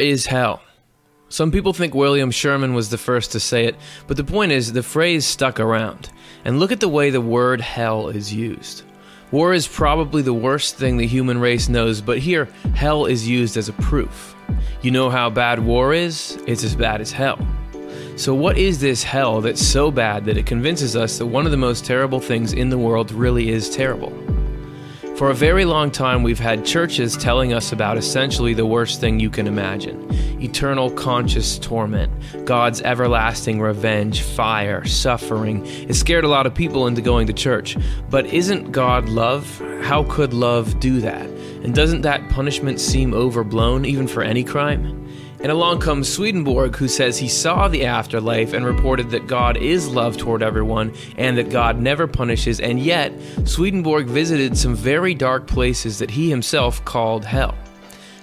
Is hell. Some people think William Sherman was the first to say it, but the point is, the phrase stuck around. And look at the way the word hell is used. War is probably the worst thing the human race knows, but here, hell is used as a proof. You know how bad war is? It's as bad as hell. So, what is this hell that's so bad that it convinces us that one of the most terrible things in the world really is terrible? For a very long time, we've had churches telling us about essentially the worst thing you can imagine eternal conscious torment, God's everlasting revenge, fire, suffering. It scared a lot of people into going to church. But isn't God love? How could love do that? And doesn't that punishment seem overblown even for any crime? And along comes Swedenborg, who says he saw the afterlife and reported that God is love toward everyone and that God never punishes. And yet, Swedenborg visited some very dark places that he himself called hell.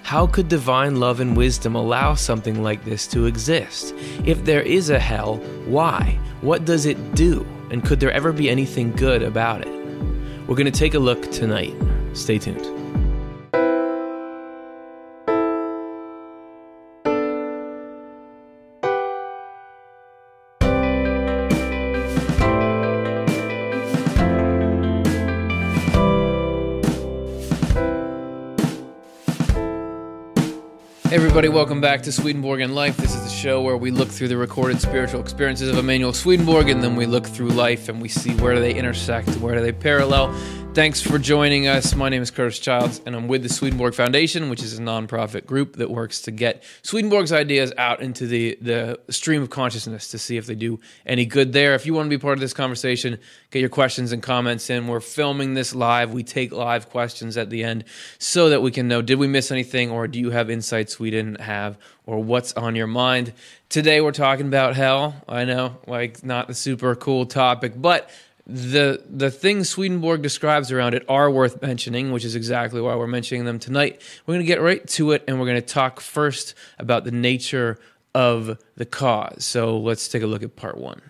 How could divine love and wisdom allow something like this to exist? If there is a hell, why? What does it do? And could there ever be anything good about it? We're going to take a look tonight. Stay tuned. Everybody, welcome back to Swedenborg and Life. This is the show where we look through the recorded spiritual experiences of Emanuel Swedenborg and then we look through life and we see where do they intersect, where do they parallel. Thanks for joining us. My name is Curtis Childs, and I'm with the Swedenborg Foundation, which is a nonprofit group that works to get Swedenborg's ideas out into the, the stream of consciousness to see if they do any good there. If you want to be part of this conversation, get your questions and comments in. We're filming this live. We take live questions at the end so that we can know did we miss anything, or do you have insights we didn't have, or what's on your mind. Today, we're talking about hell. I know, like, not the super cool topic, but the the things Swedenborg describes around it are worth mentioning, which is exactly why we're mentioning them tonight. We're going to get right to it, and we're going to talk first about the nature of the cause. So let's take a look at part one.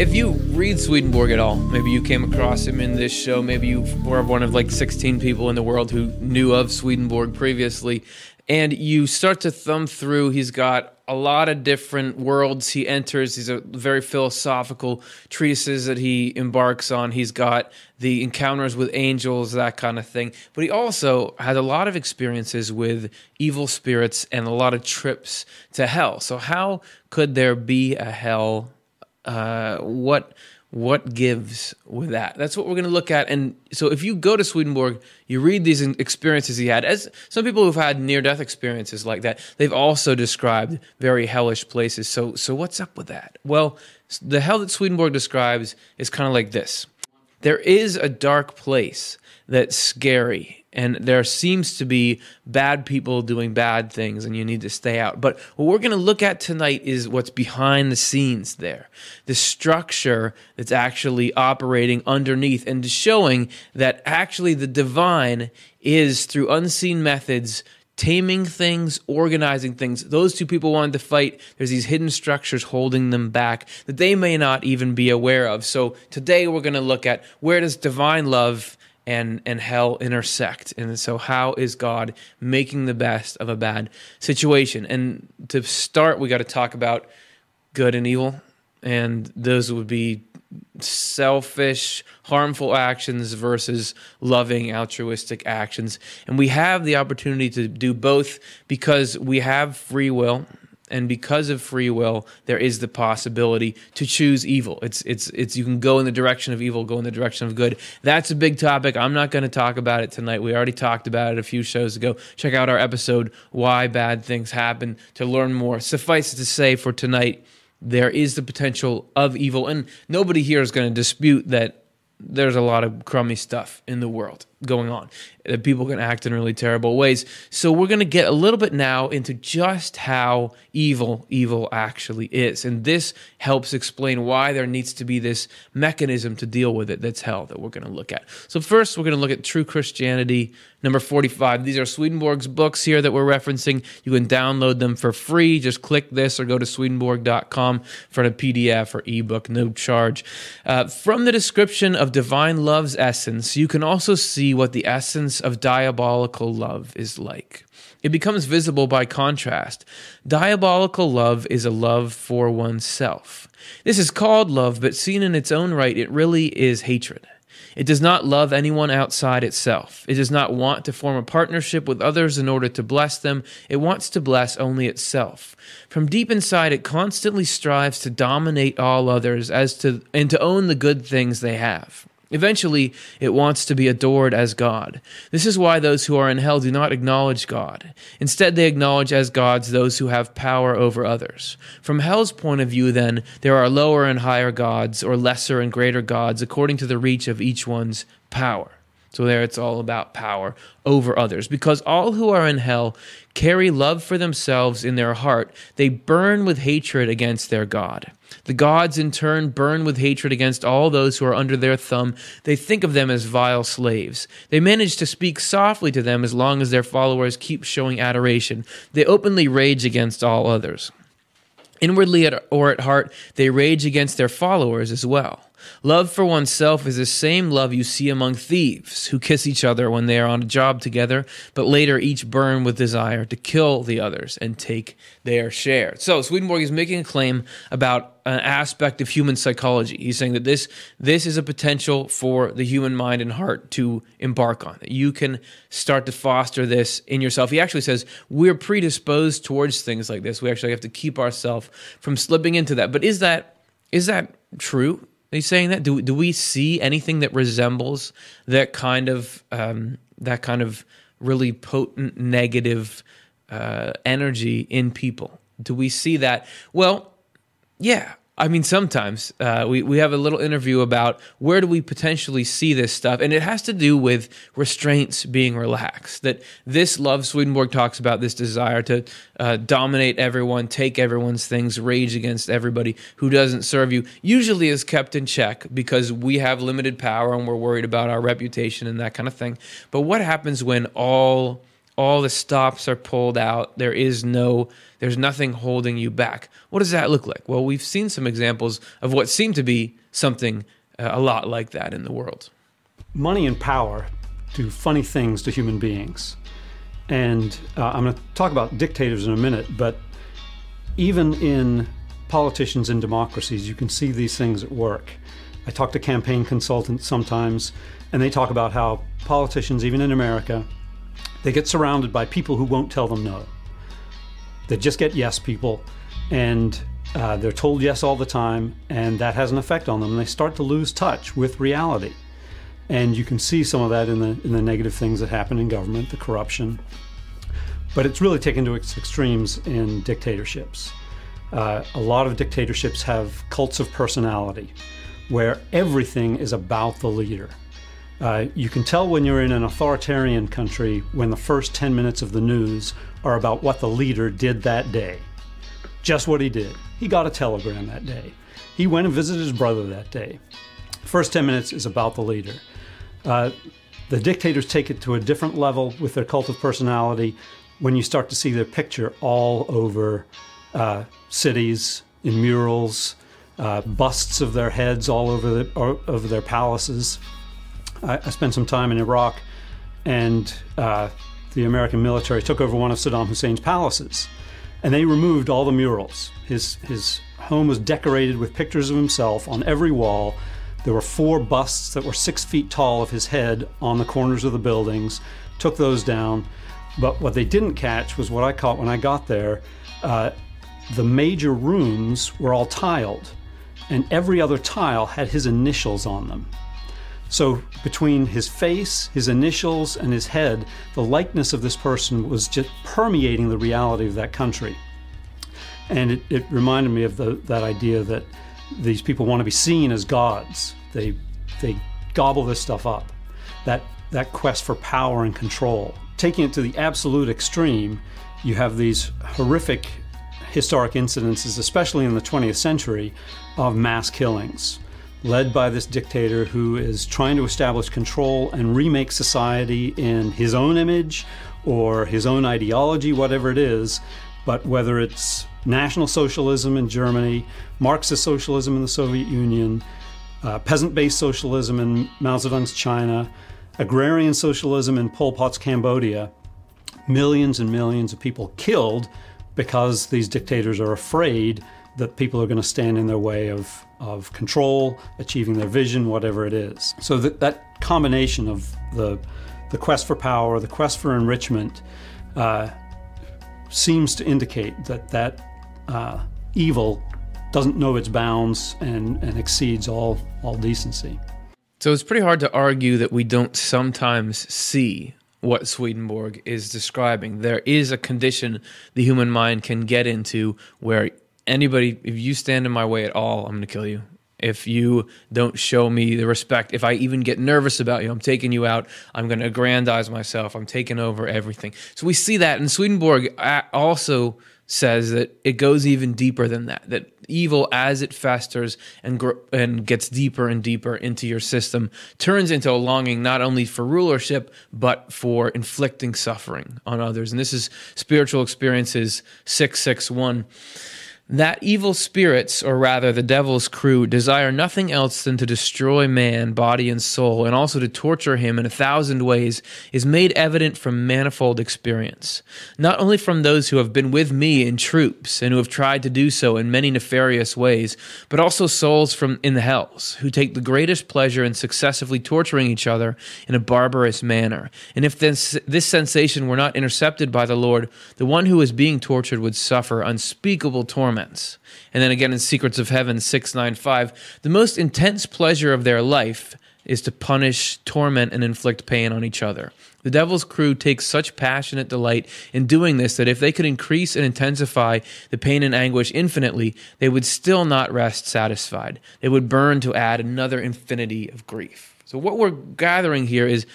If you read Swedenborg at all, maybe you came across him in this show, maybe you were one of like 16 people in the world who knew of Swedenborg previously, and you start to thumb through, he's got a lot of different worlds he enters. These are very philosophical treatises that he embarks on. He's got the encounters with angels, that kind of thing. But he also had a lot of experiences with evil spirits and a lot of trips to hell. So, how could there be a hell uh, what what gives with that? That's what we're going to look at. And so if you go to swedenborg you read these experiences he had. As some people who've had near death experiences like that they've also described very hellish places. So so what's up with that? Well the hell that swedenborg describes is kind of like this. There is a dark place that's scary and there seems to be bad people doing bad things and you need to stay out but what we're going to look at tonight is what's behind the scenes there the structure that's actually operating underneath and showing that actually the divine is through unseen methods taming things, organizing things. Those two people wanted to fight. There's these hidden structures holding them back that they may not even be aware of. So today we're going to look at where does divine love and and hell intersect. And so how is god making the best of a bad situation? And to start we got to talk about good and evil. And those would be selfish harmful actions versus loving altruistic actions. And we have the opportunity to do both because we have free will and because of free will there is the possibility to choose evil. It's it's it's you can go in the direction of evil go in the direction of good. That's a big topic. I'm not going to talk about it tonight. We already talked about it a few shows ago. Check out our episode why bad things happen to learn more. Suffice it to say for tonight there is the potential of evil and nobody here is going to dispute that there's a lot of crummy stuff in the world going on that people can act in really terrible ways. So we're going to get a little bit now into just how evil evil actually is. And this helps explain why there needs to be this mechanism to deal with it that's hell that we're going to look at. So first we're going to look at true Christianity number 45. These are Swedenborg's books here that we're referencing. You can download them for free. Just click this or go to swedenborg.com for a PDF or ebook, no charge. Uh, from the description of divine love's essence, you can also see what the essence of diabolical love is like. It becomes visible by contrast. Diabolical love is a love for oneself. This is called love, but seen in its own right, it really is hatred. It does not love anyone outside itself. It does not want to form a partnership with others in order to bless them. It wants to bless only itself. From deep inside, it constantly strives to dominate all others as to and to own the good things they have. Eventually, it wants to be adored as God. This is why those who are in hell do not acknowledge God. Instead, they acknowledge as gods those who have power over others. From hell's point of view, then, there are lower and higher gods, or lesser and greater gods, according to the reach of each one's power. So there it's all about power over others. Because all who are in hell carry love for themselves in their heart, they burn with hatred against their God. The gods, in turn, burn with hatred against all those who are under their thumb. They think of them as vile slaves. They manage to speak softly to them as long as their followers keep showing adoration. They openly rage against all others. Inwardly or at heart, they rage against their followers as well. Love for oneself is the same love you see among thieves who kiss each other when they are on a job together, but later each burn with desire to kill the others and take their share. So Swedenborg is making a claim about an aspect of human psychology. He's saying that this this is a potential for the human mind and heart to embark on. That you can start to foster this in yourself. He actually says we're predisposed towards things like this. We actually have to keep ourselves from slipping into that. But is that is that true? Are you saying that? Do do we see anything that resembles that kind of um, that kind of really potent negative uh, energy in people? Do we see that? Well, yeah, I mean, sometimes uh, we we have a little interview about where do we potentially see this stuff, and it has to do with restraints being relaxed. That this love Swedenborg talks about this desire to uh, dominate everyone, take everyone's things, rage against everybody who doesn't serve you. Usually is kept in check because we have limited power and we're worried about our reputation and that kind of thing. But what happens when all all the stops are pulled out? There is no there's nothing holding you back. What does that look like? Well, we've seen some examples of what seem to be something uh, a lot like that in the world. Money and power do funny things to human beings. And uh, I'm going to talk about dictators in a minute, but even in politicians in democracies, you can see these things at work. I talk to campaign consultants sometimes, and they talk about how politicians, even in America, they get surrounded by people who won't tell them no They just get yes people, and uh, they're told yes all the time, and that has an effect on them. And they start to lose touch with reality. And you can see some of that in the in the negative things that happen in government, the corruption. But it's really taken to its extremes in dictatorships. Uh, a lot of dictatorships have cults of personality, where everything is about the leader. Uh, you can tell when you're in an authoritarian country when the first 10 minutes of the news are about what the leader did that day. Just what he did. He got a telegram that day. He went and visited his brother that day. First 10 minutes is about the leader. Uh, the dictators take it to a different level with their cult of personality when you start to see their picture all over uh, cities, in murals, uh, busts of their heads all over, the, over their palaces. I, I spent some time in Iraq, and uh, the American military took over one of Saddam Hussein's palaces, and they removed all the murals. His his home was decorated with pictures of himself on every wall. There were four busts that were six feet tall of his head on the corners of the buildings. Took those down, but what they didn't catch was what I caught when I got there. Uh, the major rooms were all tiled, and every other tile had his initials on them. So between his face, his initials, and his head, the likeness of this person was just permeating the reality of that country. And it, it reminded me of the, that idea that these people want to be seen as gods. They, they gobble this stuff up. That that quest for power and control. Taking it to the absolute extreme, you have these horrific historic incidences, especially in the 20th century, of mass killings led by this dictator who is trying to establish control and remake society in his own image or his own ideology, whatever it is. But whether it's National Socialism in Germany, Marxist socialism in the Soviet Union, uh, peasant based socialism in Mao Zedong's China, agrarian socialism in Pol Pot's Cambodia, millions and millions of people killed because these dictators are afraid that people are going to stand in their way of, of control, achieving their vision, whatever it is. So that, that combination of the, the quest for power, the quest for enrichment, uh, seems to indicate that that uh, evil doesn't know its bounds and, and exceeds all, all decency. So it's pretty hard to argue that we don't sometimes see what Swedenborg is describing. There is a condition the human mind can get into where anybody, if you stand in my way at all, I'm going to kill you. If you don't show me the respect, if I even get nervous about you, I'm taking you out. I'm going to aggrandize myself. I'm taking over everything. So we see that. And Swedenborg uh, also says that it goes even deeper than that. That evil, as it festers and gr- and gets deeper and deeper into your system, turns into a longing not only for rulership but for inflicting suffering on others. And this is spiritual experiences six six one that evil spirits, or rather the devil's crew, desire nothing else than to destroy man, body, and soul, and also to torture him in a thousand ways, is made evident from manifold experience. Not only from those who have been with me in troops, and who have tried to do so in many nefarious ways, but also souls from in the hells, who take the greatest pleasure in successively torturing each other in a barbarous manner. And if this, this sensation were not intercepted by the Lord, the one who is being tortured would suffer unspeakable torment torments. And then again in Secrets of Heaven 695, the most intense pleasure of their life is to punish, torment, and inflict pain on each other. The devil's crew takes such passionate delight in doing this that if they could increase and intensify the pain and anguish infinitely, they would still not rest satisfied. They would burn to add another infinity of grief. So, what we're gathering here is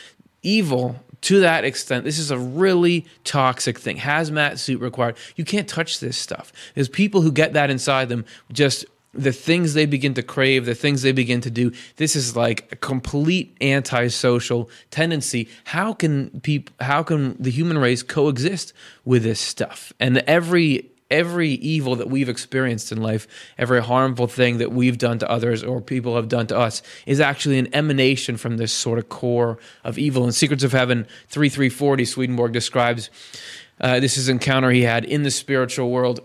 evil to that extent, this is a really toxic thing. Hazmat suit required. You can't touch this stuff. There's people who get that inside them, just the things they begin to crave, the things they begin to do. This is like a complete antisocial tendency. How can people, how can the human race coexist with this stuff? And every every evil that we've experienced in life, every harmful thing that we've done to others or people have done to us, is actually an emanation from this sort of core of evil. In Secrets of Heaven 3340, Swedenborg describes uh, this is an encounter he had in the spiritual world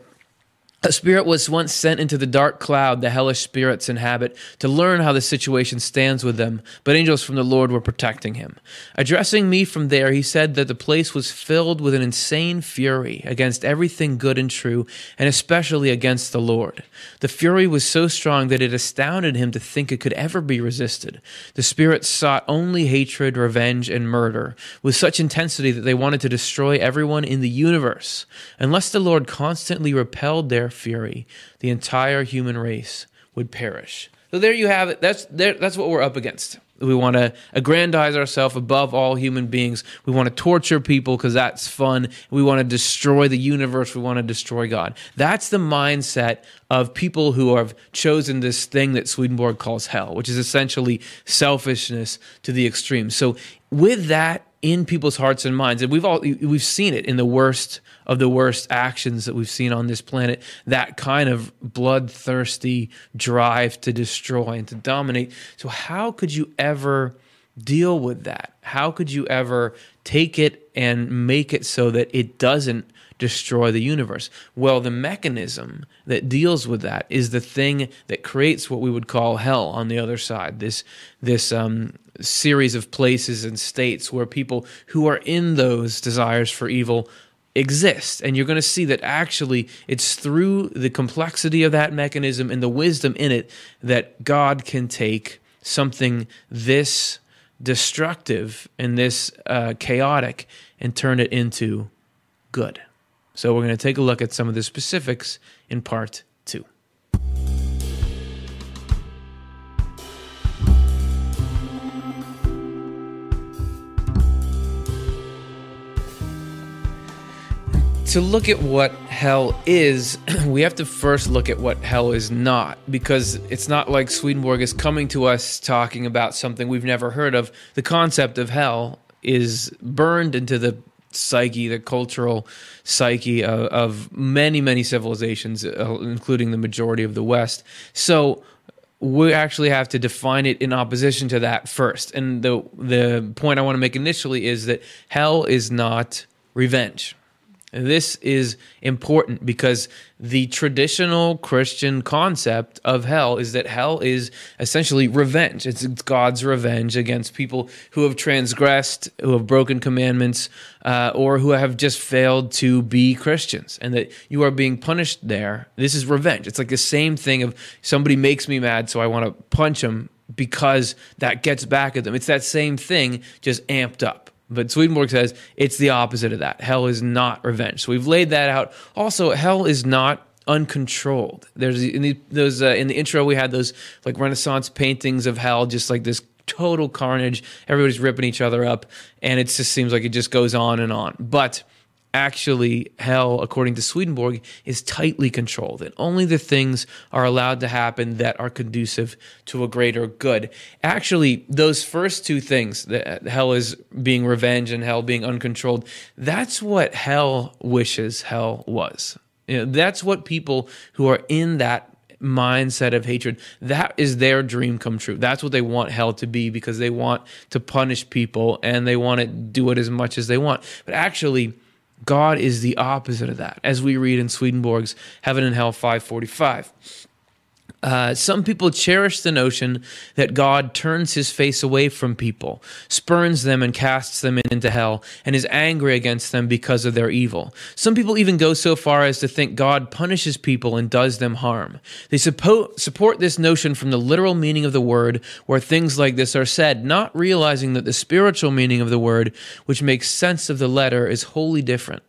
a spirit was once sent into the dark cloud the hellish spirits inhabit to learn how the situation stands with them, but angels from the Lord were protecting him. Addressing me from there, he said that the place was filled with an insane fury against everything good and true, and especially against the Lord. The fury was so strong that it astounded him to think it could ever be resisted. The spirits sought only hatred, revenge, and murder with such intensity that they wanted to destroy everyone in the universe. Unless the Lord constantly repelled their fury, the entire human race would perish. So there you have it. That's there, that's what we're up against. We want to aggrandize ourselves above all human beings. We want to torture people because that's fun. We want to destroy the universe. We want to destroy God. That's the mindset of people who have chosen this thing that Swedenborg calls hell, which is essentially selfishness to the extreme. So, with that in people's hearts and minds, and we've all we've seen it in the worst of the worst actions that we've seen on this planet, that kind of bloodthirsty drive to destroy and to dominate. So, how could you ever deal with that? How could you ever take it and make it so that it doesn't destroy the universe? Well, the mechanism that deals with that is the thing that creates what we would call hell on the other side. This this um, series of places and states where people who are in those desires for evil exist. And you're going to see that actually it's through the complexity of that mechanism and the wisdom in it that God can take something this destructive and this uh, chaotic and turn it into good. So we're going to take a look at some of the specifics in part to look at what hell is, we have to first look at what hell is not, because it's not like Swedenborg is coming to us talking about something we've never heard of. The concept of hell is burned into the psyche, the cultural psyche of, of many, many civilizations, uh, including the majority of the West. So we actually have to define it in opposition to that first. And the the point I want to make initially is that hell is not revenge. This is important because the traditional Christian concept of hell is that hell is essentially revenge. It's God's revenge against people who have transgressed, who have broken commandments, uh, or who have just failed to be Christians, and that you are being punished there. This is revenge. It's like the same thing of somebody makes me mad, so I want to punch them because that gets back at them. It's that same thing, just amped up. But Swedenborg says it's the opposite of that. Hell is not revenge. So we've laid that out. Also, hell is not uncontrolled. There's in the, those uh, in the intro we had those like Renaissance paintings of hell, just like this total carnage. Everybody's ripping each other up, and it just seems like it just goes on and on. But actually hell according to swedenborg is tightly controlled and only the things are allowed to happen that are conducive to a greater good. Actually those first two things that hell is being revenge and hell being uncontrolled that's what hell wishes hell was. You know, that's what people who are in that mindset of hatred that is their dream come true. That's what they want hell to be because they want to punish people and they want to do it as much as they want. But actually God is the opposite of that, as we read in Swedenborg's Heaven and Hell 545. Uh, some people cherish the notion that God turns his face away from people, spurns them, and casts them into hell, and is angry against them because of their evil. Some people even go so far as to think God punishes people and does them harm. They suppo- support this notion from the literal meaning of the word, where things like this are said, not realizing that the spiritual meaning of the word, which makes sense of the letter, is wholly different.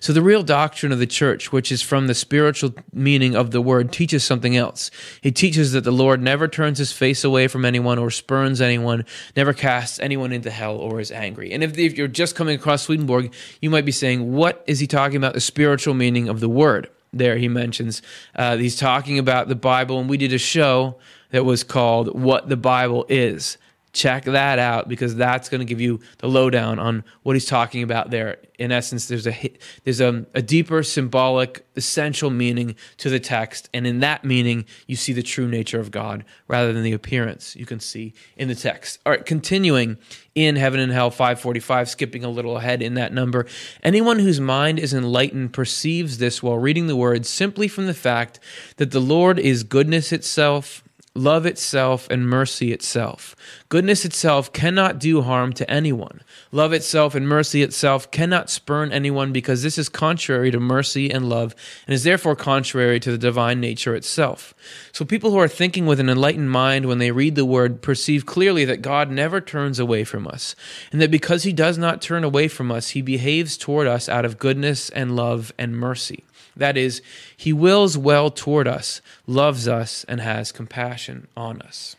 So, the real doctrine of the church, which is from the spiritual meaning of the word, teaches something else. It teaches that the Lord never turns his face away from anyone or spurns anyone, never casts anyone into hell or is angry. And if, if you're just coming across Swedenborg, you might be saying, What is he talking about? The spiritual meaning of the word. There, he mentions uh, he's talking about the Bible, and we did a show that was called What the Bible Is check that out because that's going to give you the lowdown on what he's talking about there. In essence there's a there's a, a, deeper symbolic essential meaning to the text and in that meaning you see the true nature of god rather than the appearance you can see in the text. All right continuing in heaven and hell 545 skipping a little ahead in that number. Anyone whose mind is enlightened perceives this while reading the words simply from the fact that the lord is goodness itself love itself and mercy itself. Goodness itself cannot do harm to anyone. Love itself and mercy itself cannot spurn anyone because this is contrary to mercy and love and is therefore contrary to the divine nature itself. So people who are thinking with an enlightened mind when they read the word perceive clearly that God never turns away from us and that because he does not turn away from us, he behaves toward us out of goodness and love and mercy. That is, he wills well toward us, loves us, and has compassion on us.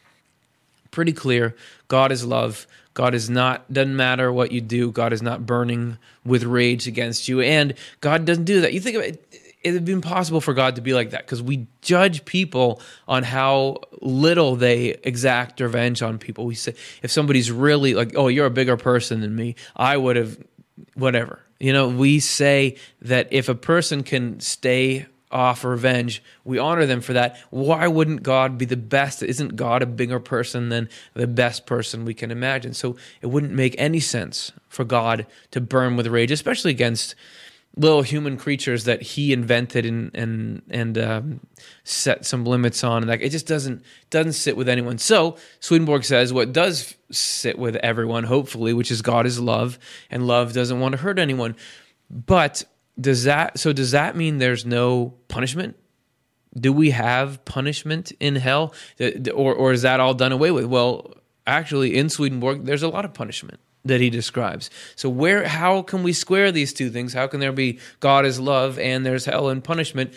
Pretty clear. God is love. God is not, doesn't matter what you do, God is not burning with rage against you. And God doesn't do that. You think it, it would be impossible for God to be like that because we judge people on how little they exact revenge on people. We say, if somebody's really like, oh, you're a bigger person than me, I would have, whatever. You know, we say that if a person can stay off revenge, we honor them for that. Why wouldn't God be the best? Isn't God a bigger person than the best person we can imagine? So it wouldn't make any sense for God to burn with rage, especially against little human creatures that he invented and and and um, set some limits on. Like it just doesn't doesn't sit with anyone. So Swedenborg says what does sit with everyone, hopefully, which is God is love, and love doesn't want to hurt anyone. But does that so does that mean there's no punishment? Do we have punishment in hell, or or is that all done away with? Well, actually, in Swedenborg, there's a lot of punishment that he describes. So where how can we square these two things? How can there be God is love and there's hell and punishment?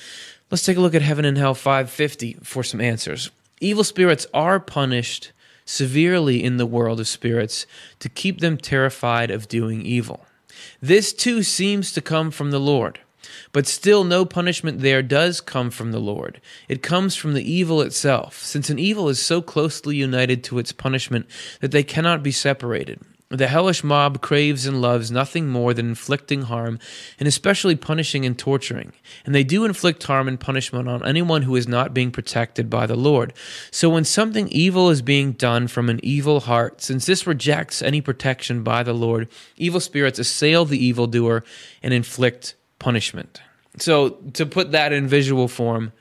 Let's take a look at Heaven and Hell 550 for some answers. Evil spirits are punished severely in the world of spirits to keep them terrified of doing evil. This too seems to come from the Lord. But still, no punishment there does come from the Lord. It comes from the evil itself, since an evil is so closely united to its punishment that they cannot be separated. The hellish mob craves and loves nothing more than inflicting harm, and especially punishing and torturing. And they do inflict harm and punishment on anyone who is not being protected by the Lord. So when something evil is being done from an evil heart, since this rejects any protection by the Lord, evil spirits assail the evildoer and inflict punishment. So to put that in visual form,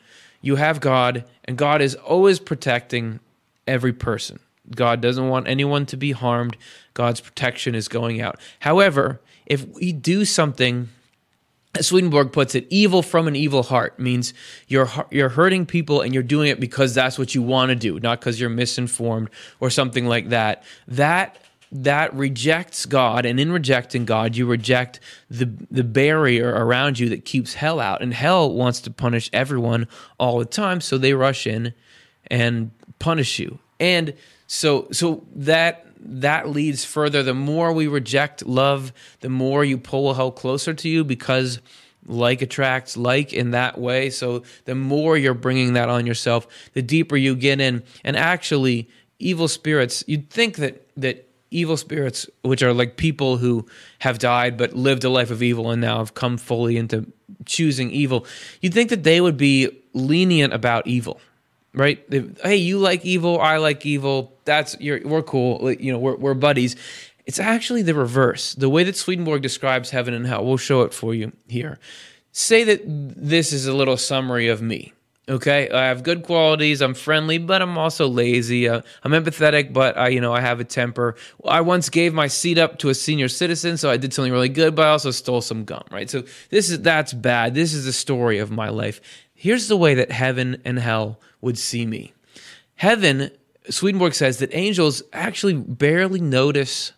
you have God, and God is always protecting every person. God doesn't want anyone to be harmed. God's protection is going out. However, if we do something, as Swedenborg puts it, evil from an evil heart means you're you're hurting people and you're doing it because that's what you want to do, not because you're misinformed or something like that. That that rejects God, and in rejecting God, you reject the the barrier around you that keeps hell out. And hell wants to punish everyone all the time, so they rush in and punish you. And so so that that leads further. The more we reject love, the more you pull hell closer to you because like attracts like in that way. So the more you're bringing that on yourself, the deeper you get in. And actually, evil spirits, you'd think that that evil spirits, which are like people who have died but lived a life of evil and now have come fully into choosing evil, you'd think that they would be lenient about evil right? hey, you like evil, I like evil. That's you're we're cool. You know, we're we're buddies. It's actually the reverse. The way that Swedenborg describes heaven and hell, we'll show it for you here. Say that this is a little summary of me. Okay, I have good qualities. I'm friendly, but I'm also lazy. Uh, I'm empathetic, but I, you know, I have a temper. I once gave my seat up to a senior citizen, so I did something really good, but I also stole some gum. Right. So this is that's bad. This is the story of my life. Here's the way that heaven and hell would see me. Heaven, Swedenborg says that angels actually barely notice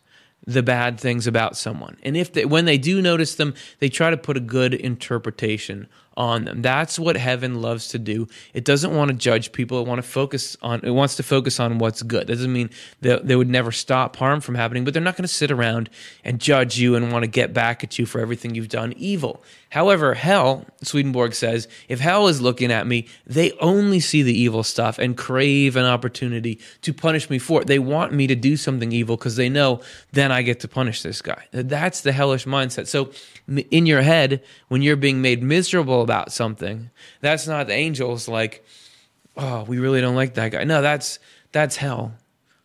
the bad things about someone. And if they, when they do notice them, they try to put a good interpretation on them. That's what heaven loves to do. It doesn't want to judge people. It want to focus on it wants to focus on what's good. That doesn't mean they would never stop harm from happening, but they're not going to sit around and judge you and want to get back at you for everything you've done evil. However, hell, Swedenborg says, if hell is looking at me, they only see the evil stuff and crave an opportunity to punish me for it. They want me to do something evil because they know then I get to punish this guy. That's the hellish mindset. So in your head, when you're being made miserable about something, that's not the angels like, oh, we really don't like that guy. No, that's that's hell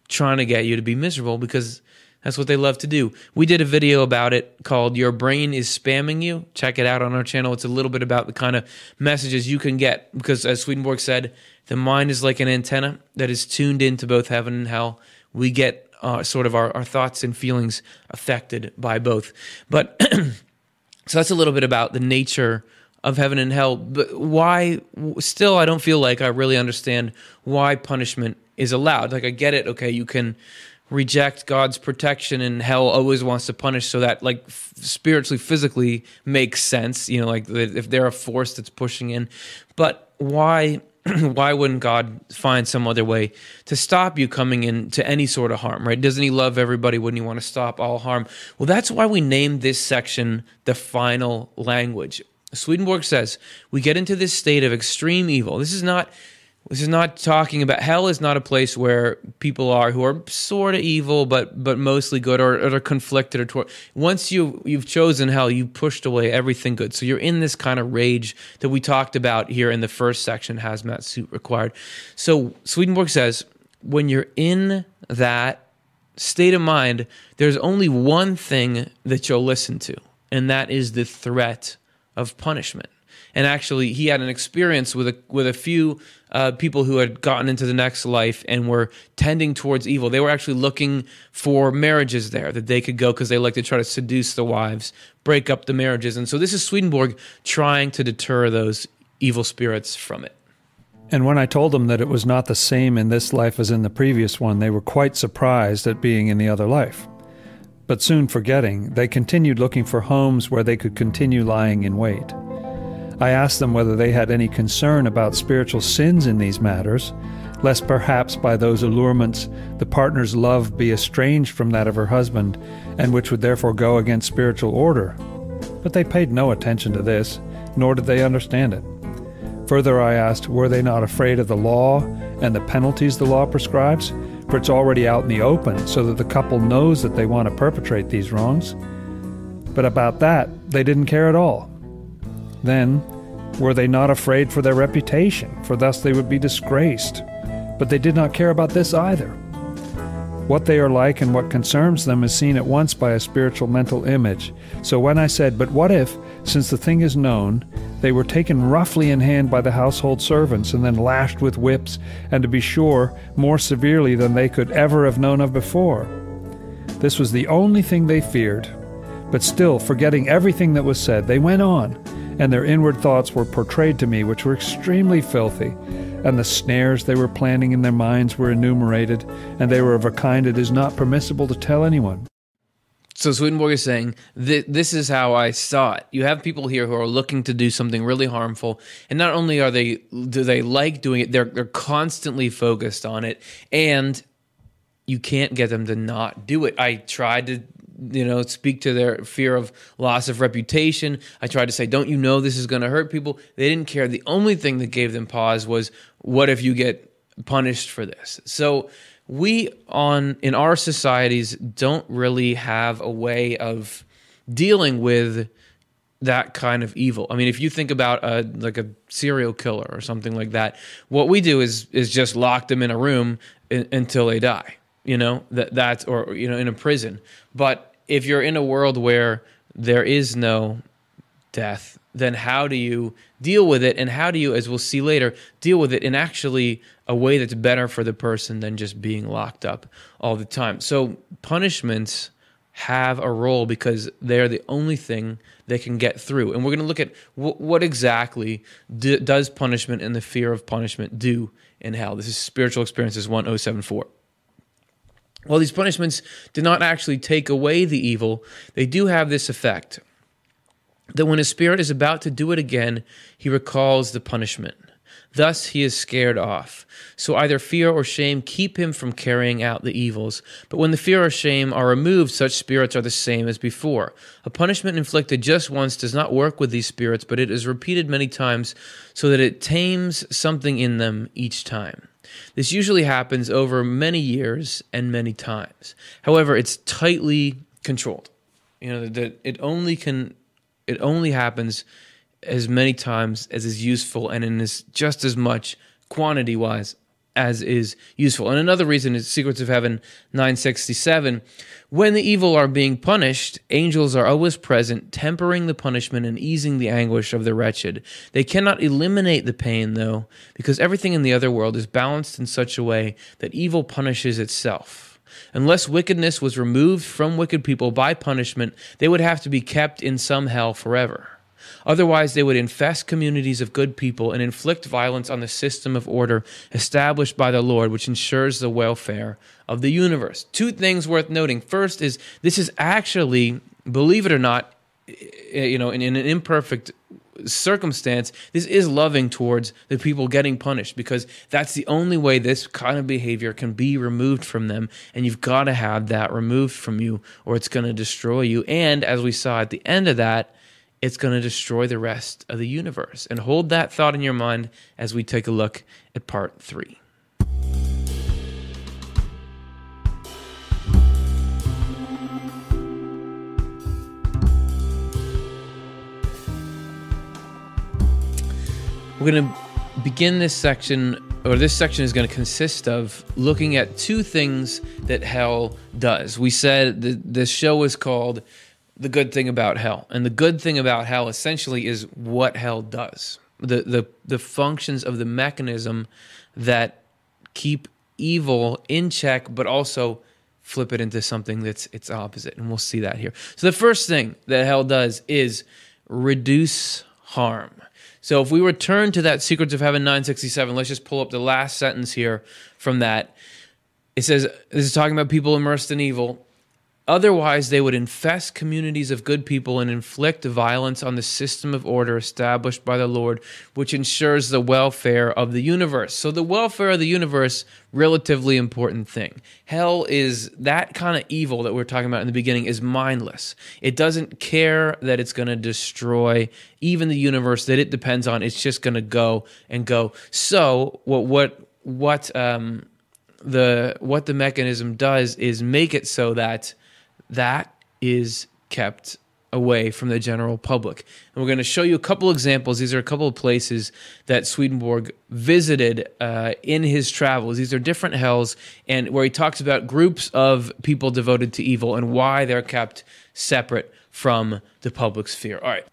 trying to get you to be miserable because that's what they love to do. We did a video about it called Your Brain is Spamming You. Check it out on our channel. It's a little bit about the kind of messages you can get because, as Swedenborg said, the mind is like an antenna that is tuned into both heaven and hell. We get uh, sort of our, our thoughts and feelings affected by both. But so that's a little bit about the nature of heaven and hell. But why, still, I don't feel like I really understand why punishment is allowed. Like, I get it. Okay, you can reject God's protection and hell always wants to punish so that like f- spiritually physically makes sense you know like if they're a force that's pushing in but why why wouldn't God find some other way to stop you coming in to any sort of harm, right? Doesn't He love everybody? Wouldn't He want to stop all harm? Well, that's why we named this section the final language. Swedenborg says we get into this state of extreme evil. This is not this is not talking about hell is not a place where people are who are sort of evil but but mostly good or, or are conflicted or toward. once you you've chosen hell you've pushed away everything good so you're in this kind of rage that we talked about here in the first section hazmat suit required so swedenborg says when you're in that state of mind there's only one thing that you'll listen to and that is the threat of punishment and actually he had an experience with a with a few uh, people who had gotten into the next life and were tending towards evil. They were actually looking for marriages there that they could go because they like to try to seduce the wives, break up the marriages, and so this is Swedenborg trying to deter those evil spirits from it. And when I told them that it was not the same in this life as in the previous one, they were quite surprised at being in the other life. But soon forgetting, they continued looking for homes where they could continue lying in wait. I asked them whether they had any concern about spiritual sins in these matters, lest perhaps by those allurements the partner's love be estranged from that of her husband, and which would therefore go against spiritual order. But they paid no attention to this, nor did they understand it. Further, I asked, were they not afraid of the law and the penalties the law prescribes? For it's already out in the open, so that the couple knows that they want to perpetrate these wrongs. But about that, they didn't care at all. Then, were they not afraid for their reputation, for thus they would be disgraced? But they did not care about this either. What they are like and what concerns them is seen at once by a spiritual mental image. So when I said, But what if, since the thing is known, they were taken roughly in hand by the household servants and then lashed with whips, and to be sure, more severely than they could ever have known of before? This was the only thing they feared. But still, forgetting everything that was said, they went on, and their inward thoughts were portrayed to me, which were extremely filthy. And the snares they were planning in their minds were enumerated, and they were of a kind it is not permissible to tell anyone. So Swedenborg is saying this is how I saw it. You have people here who are looking to do something really harmful, and not only are they do they like doing it, they're they're constantly focused on it, and you can't get them to not do it. I tried to you know speak to their fear of loss of reputation. I tried to say, "Don't you know this is going to hurt people?" They didn't care. The only thing that gave them pause was, "What if you get punished for this?" So we on in our societies don't really have a way of dealing with that kind of evil. I mean, if you think about a like a serial killer or something like that, what we do is is just lock them in a room in, until they die. You know that that's or you know in a prison. But if you're in a world where there is no death, then how do you deal with it? And how do you, as we'll see later, deal with it in actually a way that's better for the person than just being locked up all the time? So punishments have a role because they're the only thing they can get through. And we're going to look at w- what exactly d- does punishment and the fear of punishment do in hell. This is Spiritual Experiences 1074. While these punishments do not actually take away the evil, they do have this effect that when his spirit is about to do it again, he recalls the punishment. Thus he is scared off. So either fear or shame keep him from carrying out the evils. But when the fear or shame are removed, such spirits are the same as before. A punishment inflicted just once does not work with these spirits, but it is repeated many times so that it tames something in them each time. This usually happens over many years and many times. However, it's tightly controlled. You know, that it only can it only happens as many times as is useful and in as just as much quantity wise as is useful. And another reason is Secrets of Heaven 967. When the evil are being punished, angels are always present, tempering the punishment and easing the anguish of the wretched. They cannot eliminate the pain, though, because everything in the other world is balanced in such a way that evil punishes itself. Unless wickedness was removed from wicked people by punishment, they would have to be kept in some hell forever. Otherwise, they would infest communities of good people and inflict violence on the system of order established by the Lord, which ensures the welfare of the universe. Two things worth noting. First is this is actually, believe it or not, eh, you know, in, in an imperfect circumstance, this is loving towards the people getting punished because that's the only way this kind of behavior can be removed from them. And you've got to have that removed from you or it's going to destroy you. And as we saw at the end of that, it's going to destroy the rest of the universe. And hold that thought in your mind as we take a look at part three. We're going to begin this section, or this section is going to consist of looking at two things that hell does. We said that this show is called The Good Thing About Hell. And the good thing about hell essentially is what hell does the, the, the functions of the mechanism that keep evil in check, but also flip it into something that's its opposite. And we'll see that here. So the first thing that hell does is reduce harm. So if we return to that Secrets of Heaven 967, let's just pull up the last sentence here from that. It says, this is talking about people immersed in evil. Otherwise, they would infest communities of good people and inflict violence on the system of order established by the Lord, which ensures the welfare of the universe. So, the welfare of the universe, relatively important thing. Hell is that kind of evil that we are talking about in the beginning is mindless. It doesn't care that it's going to destroy even the universe that it depends on. It's just going to go and go. So, what what what um the what the mechanism does is make it so that that is kept away from the general public. And we're going to show you a couple examples. These are a couple of places that Swedenborg visited uh, in his travels. These are different hells, and where he talks about groups of people devoted to evil and why they're kept separate from the public sphere. All right.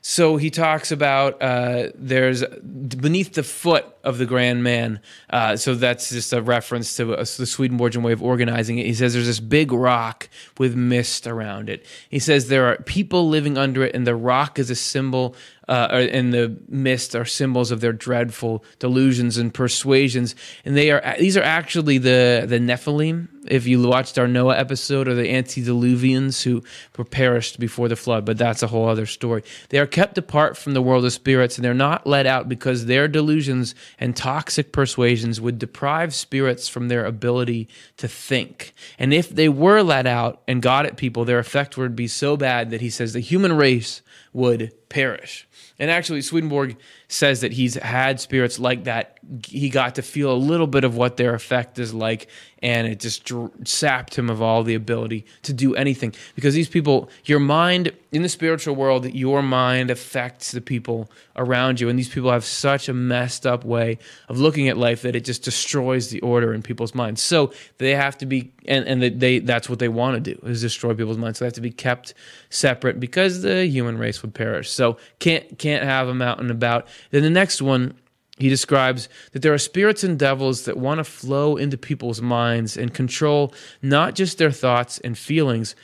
So he talks about uh, there's beneath the foot of the grand man. Uh, so that's just a reference to uh, the Swedenborgian way of organizing it. He says there's this big rock with mist around it. He says there are people living under it, and the rock is a symbol uh, and the mist are symbols of their dreadful delusions and persuasions. And they are these are actually the the Nephilim. If you watched our Noah episode, or the antediluvians who perished before the flood, but that's a whole other story. They are kept apart from the world of spirits, and they're not let out because their delusions and toxic persuasions would deprive spirits from their ability to think. And if they were let out and got at people, their effect would be so bad that he says the human race would perish. And actually, Swedenborg says that he's had spirits like that. He got to feel a little bit of what their effect is like, and it just sapped him of all the ability to do anything. Because these people, your mind in the spiritual world, your mind affects the people around you, and these people have such a messed up way of looking at life that it just destroys the order in people's minds. So they have to be, and and they that's what they want to do is destroy people's minds. So they have to be kept separate because the human race would perish. So can't can't have them out and about. Then the next one, he describes that there are spirits and devils that want to flow into people's minds and control not just their thoughts and feelings,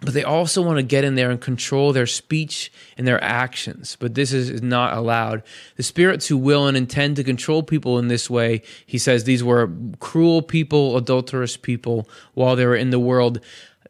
but they also want to get in there and control their speech and their actions. But this is not allowed. The spirits who will and intend to control people in this way, he says these were cruel people, adulterous people while they were in the world.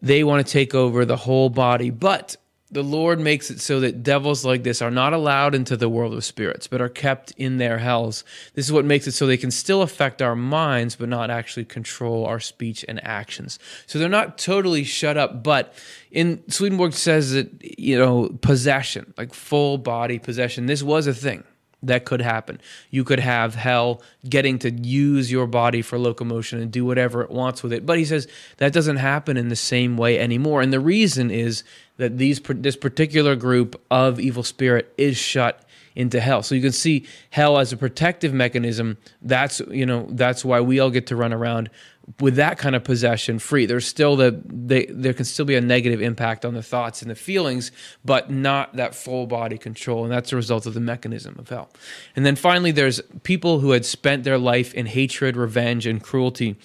They want to take over the whole body. But the Lord makes it so that devils like this are not allowed into the world of spirits, but are kept in their hells. This is what makes it so they can still affect our minds, but not actually control our speech and actions. So they're not totally shut up, but in Swedenborg says that, you know, possession, like full body possession, this was a thing that could happen. You could have hell getting to use your body for locomotion and do whatever it wants with it. But he says that doesn't happen in the same way anymore. And the reason is that these this particular group of evil spirit is shut into hell. So you can see hell as a protective mechanism. That's you know that's why we all get to run around with that kind of possession free. There's still the they, there can still be a negative impact on the thoughts and the feelings, but not that full body control, and that's a result of the mechanism of hell. And then finally, there's people who had spent their life in hatred, revenge, and cruelty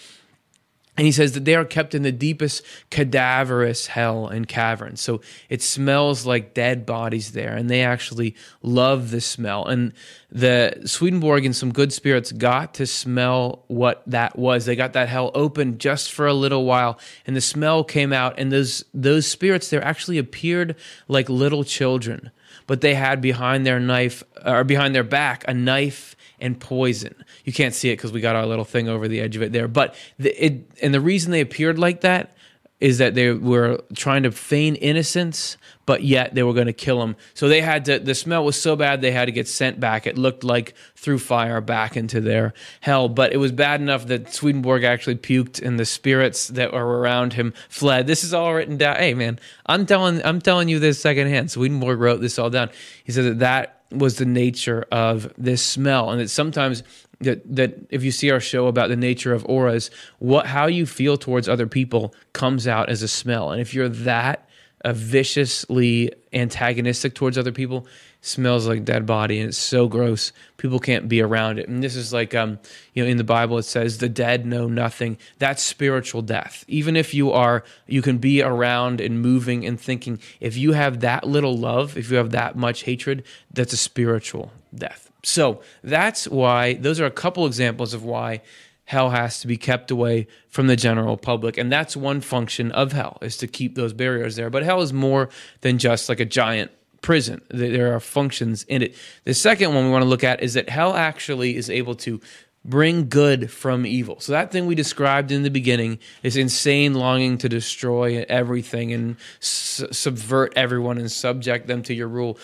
and he says that they are kept in the deepest cadaverous hell and caverns. So it smells like dead bodies there, and they actually love the smell. And the Swedenborg and some good spirits got to smell what that was. They got that hell open just for a little while, and the smell came out. And those those spirits there actually appeared like little children, but they had behind their knife or behind their back a knife and poison. You can't see it because we got our little thing over the edge of it there. But the, it and the reason they appeared like that is that they were trying to feign innocence, but yet they were going to kill him. So they had to. The smell was so bad they had to get sent back. It looked like through fire back into their hell. But it was bad enough that Swedenborg actually puked, and the spirits that were around him fled. This is all written down. Hey man, I'm telling I'm telling you this secondhand. Swedenborg wrote this all down. He said that that was the nature of this smell, and that sometimes that that if you see our show about the nature of auras, what how you feel towards other people comes out as a smell, and if you're that viciously antagonistic towards other people, smells like dead body and it's so gross. People can't be around it. And this is like um you know in the bible it says the dead know nothing. That's spiritual death. Even if you are you can be around and moving and thinking. If you have that little love if you have that much hatred that's a spiritual death. So that's why those are a couple examples of why hell has to be kept away from the general public. And that's one function of hell is to keep those barriers there. But hell is more than just like a giant prison. There are functions in it. The second one we want to look at is that hell actually is able to bring good from evil. So that thing we described in the beginning is insane longing to destroy everything and subvert everyone and subject them to your rule.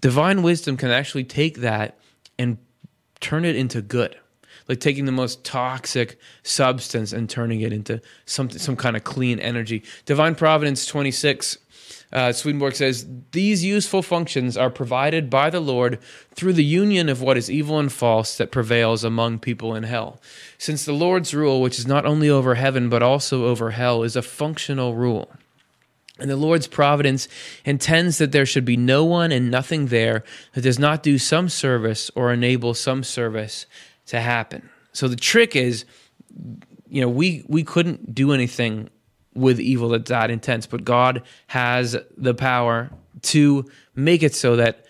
Divine wisdom can actually take that and turn it into good like taking the most toxic substance and turning it into some some kind of clean energy. Divine Providence 26 uh, Swedenborg says these useful functions are provided by the Lord through the union of what is evil and false that prevails among people in hell. Since the Lord's rule, which is not only over heaven but also over hell, is a functional rule. And the Lord's providence intends that there should be no one and nothing there that does not do some service or enable some service to happen. So the trick is, you know, we we couldn't do anything with evil that's that intense, but God has the power to make it so that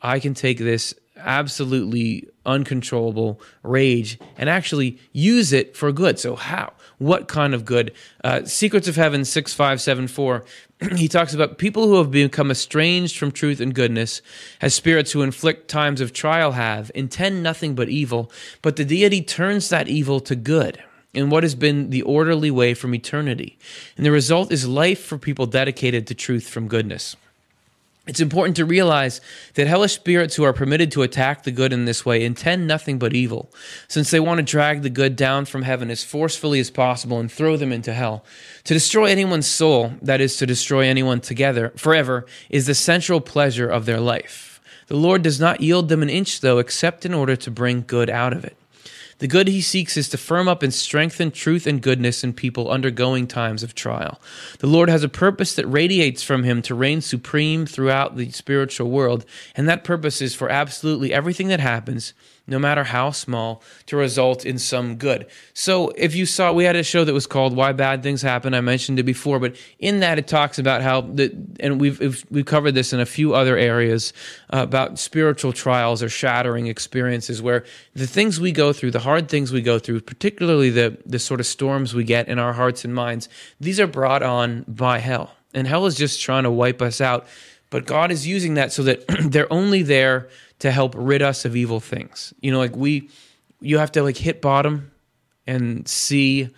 I can take this absolutely uncontrollable rage and actually use it for good. So how? What kind of good? Uh, Secrets of Heaven 6574, he talks about people who have become estranged from truth and goodness, as spirits who inflict times of trial have, intend nothing but evil, but the deity turns that evil to good in what has been the orderly way from eternity. And the result is life for people dedicated to truth from goodness. It's important to realize that hellish spirits who are permitted to attack the good in this way intend nothing but evil, since they want to drag the good down from heaven as forcefully as possible and throw them into hell. To destroy anyone's soul, that is, to destroy anyone together forever, is the central pleasure of their life. The Lord does not yield them an inch, though, except in order to bring good out of it. The good he seeks is to firm up and strengthen truth and goodness in people undergoing times of trial. The Lord has a purpose that radiates from him to reign supreme throughout the spiritual world, and that purpose is for absolutely everything that happens no matter how small, to result in some good. So, if you saw, we had a show that was called "Why Bad Things Happen." I mentioned it before, but in that it talks about how the, and we've we've covered this in a few other areas uh, about spiritual trials or shattering experiences, where the things we go through, the hard things we go through, particularly the the sort of storms we get in our hearts and minds, these are brought on by hell, and hell is just trying to wipe us out. But God is using that so that they're only there to help rid us of evil things. You know, like we, you have to like hit bottom and see,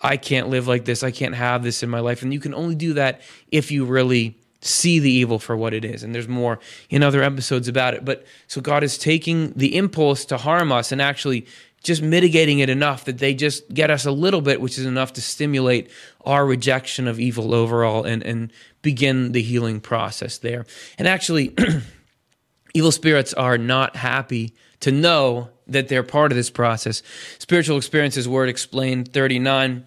I can't live like this. I can't have this in my life. And you can only do that if you really see the evil for what it is. And there's more in other episodes about it. But so God is taking the impulse to harm us and actually just mitigating it enough that they just get us a little bit, which is enough to stimulate our rejection of evil overall and, and begin the healing process there. And actually, Evil spirits are not happy to know that they're part of this process. Spiritual Experiences Word Explained 39.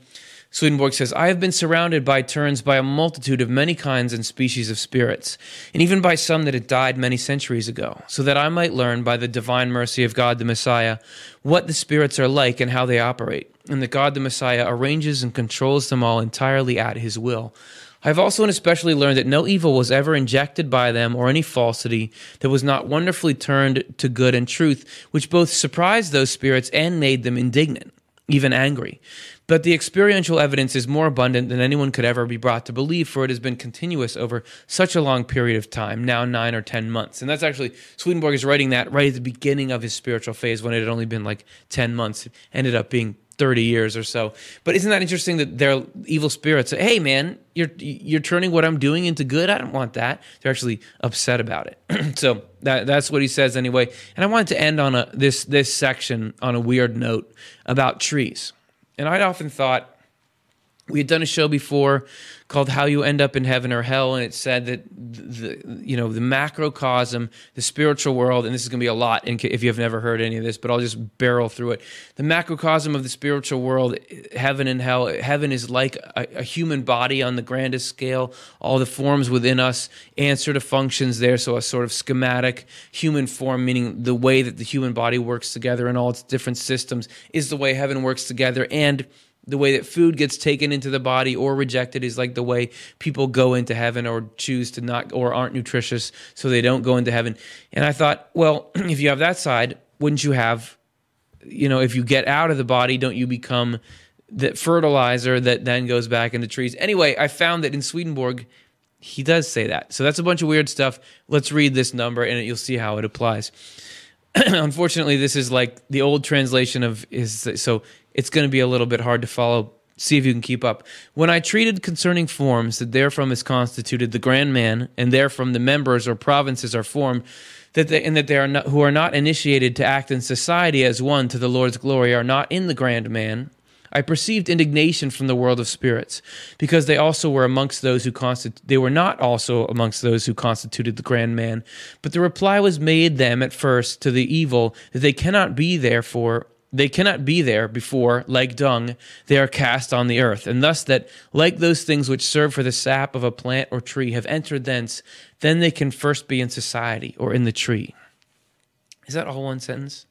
Swedenborg says, I have been surrounded by turns by a multitude of many kinds and species of spirits, and even by some that had died many centuries ago, so that I might learn by the divine mercy of God the Messiah what the spirits are like and how they operate, and that God the Messiah arranges and controls them all entirely at his will. I have also and especially learned that no evil was ever injected by them or any falsity that was not wonderfully turned to good and truth, which both surprised those spirits and made them indignant, even angry. But the experiential evidence is more abundant than anyone could ever be brought to believe, for it has been continuous over such a long period of time, now nine or ten months. And that's actually, Swedenborg is writing that right at the beginning of his spiritual phase when it had only been like 10 months. It ended up being 30 years or so. But isn't that interesting that they're evil spirits say, "Hey man, you're you're turning what I'm doing into good. I don't want that." They're actually upset about it. so that that's what he says anyway. And I wanted to end on a this this section on a weird note about trees. And I'd often thought we had done a show before called "How You End Up in Heaven or Hell," and it said that the you know the macrocosm, the spiritual world, and this is going to be a lot if you have never heard any of this, but I'll just barrel through it. The macrocosm of the spiritual world, heaven and hell. Heaven is like a, a human body on the grandest scale. All the forms within us answer to functions there, so a sort of schematic human form, meaning the way that the human body works together and all its different systems, is the way heaven works together and the way that food gets taken into the body or rejected is like the way people go into heaven or choose to not or aren't nutritious so they don't go into heaven and i thought well if you have that side wouldn't you have you know, if you get out of the body, don't you become the fertilizer that then goes back into trees? Anyway, I found that in Swedenborg, he does say that. So that's a bunch of weird stuff. Let's read this number and you'll see how it applies. Unfortunately, this is like the old translation of his, so it's going to be a little bit hard to follow. See if you can keep up. When I treated concerning forms, that therefrom is constituted the grand man, and therefrom the members or provinces are formed, that they, and that they are not, who are not initiated to act in society as one to the Lord's glory are not in the grand man, I perceived indignation from the world of spirits, because they also were amongst those who constitute they were not also amongst those who constituted the grand man. But the reply was made them at first to the evil that they cannot be therefore they cannot be there before, like dung, they are cast on the earth, and thus that, like those things which serve for the sap of a plant or tree, have entered thence, then they can first be in society or in the tree. Is that all one sentence?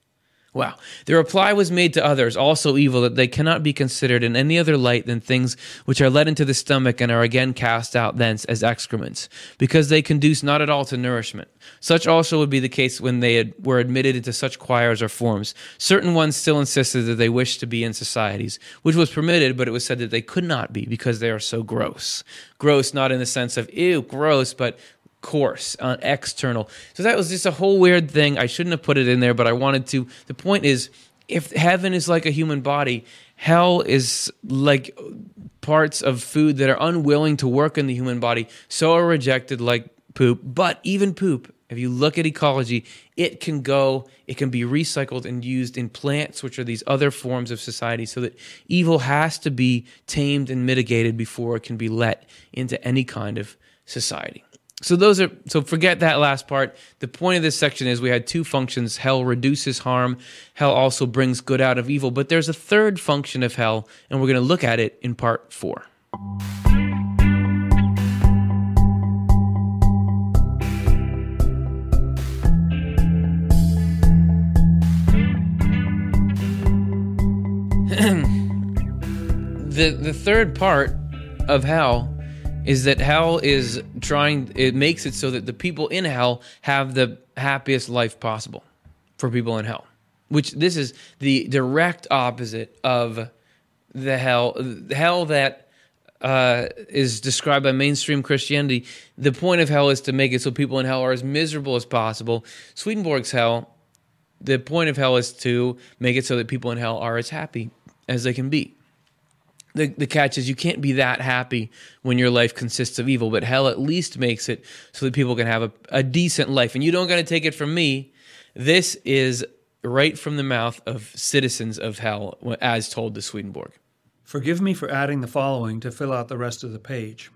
Wow. The reply was made to others, also evil, that they cannot be considered in any other light than things which are led into the stomach and are again cast out thence as excrements, because they conduce not at all to nourishment. Such also would be the case when they had, were admitted into such choirs or forms. Certain ones still insisted that they wished to be in societies, which was permitted, but it was said that they could not be because they are so gross. Gross, not in the sense of, ew, gross, but coarse, uh, external. So that was just a whole weird thing. I shouldn't have put it in there, but I wanted to. The point is, if heaven is like a human body, hell is like parts of food that are unwilling to work in the human body, so are rejected like poop. But even poop, if you look at ecology, it can go, it can be recycled and used in plants, which are these other forms of society, so that evil has to be tamed and mitigated before it can be let into any kind of society. So those are so forget that last part. The point of this section is we had two functions. Hell reduces harm. Hell also brings good out of evil. But there's a third function of hell, and we're going to look at it in part four. the the third part of hell is that hell is trying it makes it so that the people in hell have the happiest life possible for people in hell which this is the direct opposite of the hell the hell that uh, is described by mainstream Christianity. The point of hell is to make it so people in hell are as miserable as possible. Swedenborg's hell, the point of hell is to make it so that people in hell are as happy as they can be the, the catch is you can't be that happy when your life consists of evil, but hell at least makes it so that people can have a, a decent life. And you don't got to take it from me. This is right from the mouth of citizens of hell, as told to Swedenborg. Forgive me for adding the following to fill out the rest of the page.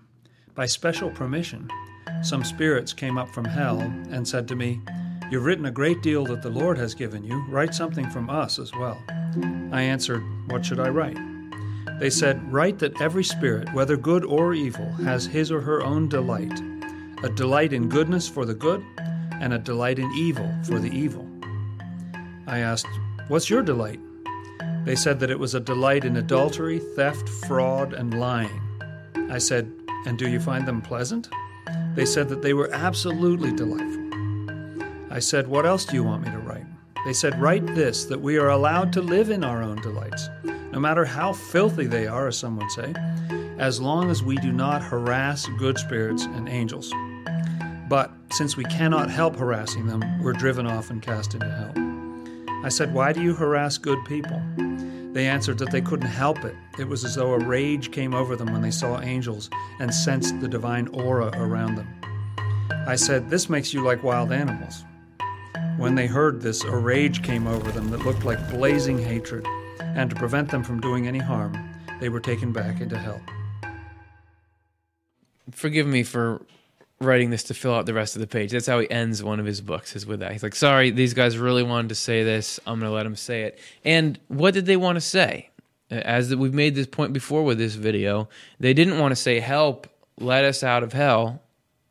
By special permission, some spirits came up from hell and said to me, You've written a great deal that the Lord has given you. Write something from us as well. I answered, What should I write? They said, Write that every spirit, whether good or evil, has his or her own delight a delight in goodness for the good, and a delight in evil for the evil. I asked, What's your delight? They said that it was a delight in adultery, theft, fraud, and lying. I said, And do you find them pleasant? They said that they were absolutely delightful. I said, What else do you want me to write? They said, Write this that we are allowed to live in our own delights no matter how filthy they are, as some would say, as long as we do not harass good spirits and angels. But since we cannot help harassing them, we're driven off and cast into hell. I said, Why do you harass good people? They answered that they couldn't help it. It was as though a rage came over them when they saw angels and sensed the divine aura around them. I said, This makes you like wild animals. When they heard this, a rage came over them that looked like blazing hatred and to prevent them from doing any harm, they were taken back into hell. Forgive me for writing this to fill out the rest of the page. That's how he ends one of his books, is with that. He's like, sorry, these guys really wanted to say this. I'm going to let them say it. And what did they want to say? As we've made this point before with this video, they didn't want to say, help, let us out of hell.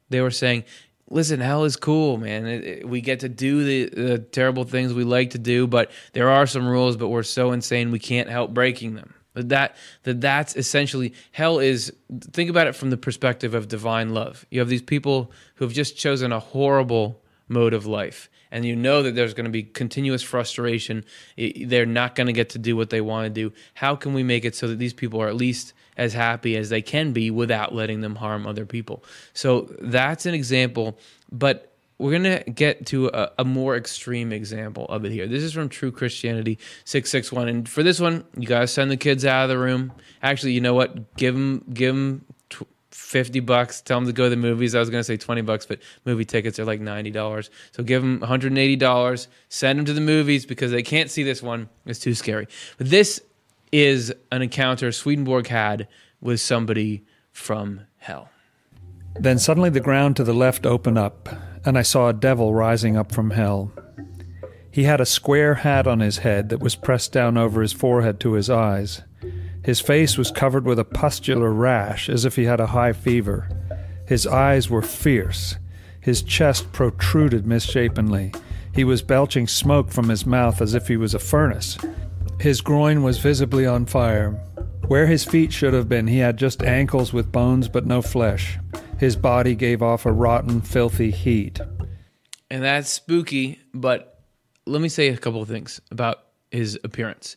They were saying, listen, hell is cool, man. It, it, we get to do the, the, terrible things we like to do, but there are some rules, but we're so insane we can't help breaking them. That that that's essentially hell is think about it from the perspective of divine love. You have these people who have just chosen a horrible mode of life and you know that there's going to be continuous frustration. They're not going to get to do what they want to do. How can we make it so that these people are at least as happy as they can be without letting them harm other people? So that's an example, but we're going to get to a, a, more extreme example of it here. This is from True Christianity 661. And for this one, you got to send the kids out of the room. Actually, you know what? Give them, give them 50 bucks. Tell them to go to the movies. I was going to say 20 bucks, but movie tickets are like $90. So give them $180. Send them to the movies because they can't see this one. It's too scary. But this is an encounter Swedenborg had with somebody from hell. Then suddenly the ground to the left opened up and I saw a devil rising up from hell. He had a square hat on his head that was pressed down over his forehead to his eyes. His face was covered with a pustular rash, as if he had a high fever. His eyes were fierce. His chest protruded misshapenly. He was belching smoke from his mouth as if he was a furnace. His groin was visibly on fire. Where his feet should have been, he had just ankles with bones but no flesh. His body gave off a rotten, filthy heat. And that's spooky, but let me say a couple of things about his appearance.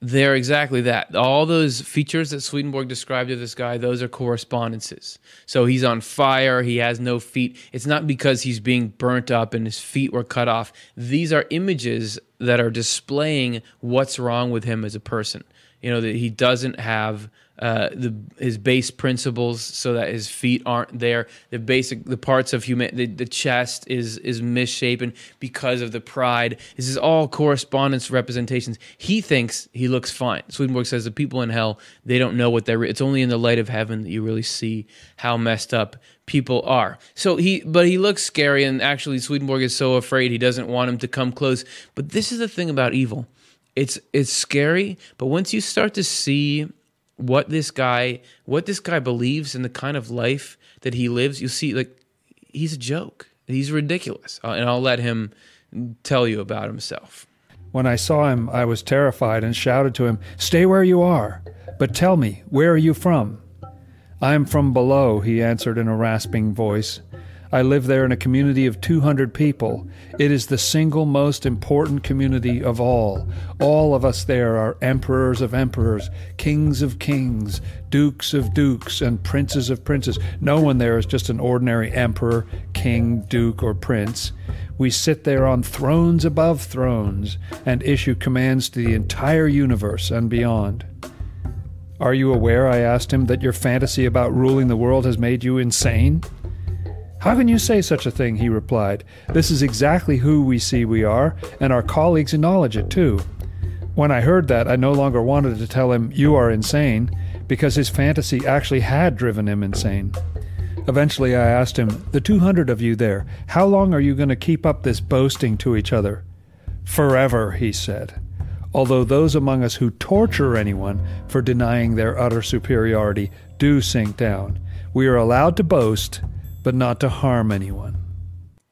They're exactly that. All those features that Swedenborg described of this guy, those are correspondences. So he's on fire, he has no feet. It's not because he's being burnt up and his feet were cut off. These are images that are displaying what's wrong with him as a person. You know, that he doesn't have uh, the his base principles so that his feet aren't there. The basic the parts of human the, the chest is is misshapen because of the pride. This is all correspondence representations. He thinks he looks fine. Swedenborg says the people in hell they don't know what they're. It's only in the light of heaven that you really see how messed up people are. So he but he looks scary and actually Swedenborg is so afraid he doesn't want him to come close. But this is the thing about evil. It's it's scary, but once you start to see what this guy what this guy believes in the kind of life that he lives. You see like he's a joke. He's ridiculous. Uh, and i'll let him tell you about himself. When i saw him i was terrified and shouted to him stay where you are but tell me where are you from? I am from below he answered in a rasping voice I live there in a community of 200 people. It is the single most important community of all. All of us there are emperors of emperors, kings of kings, dukes of dukes, and princes of princes. No one there is just an ordinary emperor, king, duke, or prince. We sit there on thrones above thrones and issue commands to the entire universe and beyond. Are you aware, I asked him, that your fantasy about ruling the world has made you insane? How can you say such a thing? He replied. This is exactly who we see we are, and our colleagues acknowledge it too. When I heard that, I no longer wanted to tell him, You are insane, because his fantasy actually had driven him insane. Eventually, I asked him, The 200 of you there, how long are you going to keep up this boasting to each other? Forever, he said. Although those among us who torture anyone for denying their utter superiority do sink down, we are allowed to boast but not to harm anyone.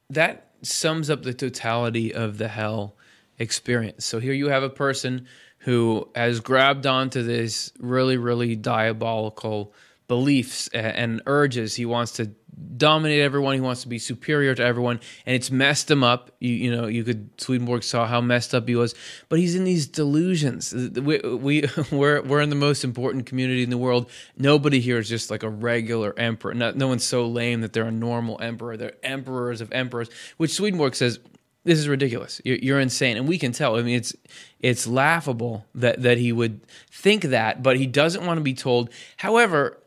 That sums up the totality of the hell experience. So here you have a person who has grabbed onto this really, really diabolical beliefs and urges. He wants to dominate everyone. He wants to be superior to everyone, and it's messed him up. You, you know, you could Swedenborg saw how messed up he was, but he's in these delusions. We, we we're we're in the most important community in the world. Nobody here is just like a regular emperor. No, no one's so lame that they're a normal emperor. They're emperors of emperors, which Swedenborg says this is ridiculous. You're, you're, insane, and we can tell. I mean, it's it's laughable that that he would think that, but he doesn't want to be told. However,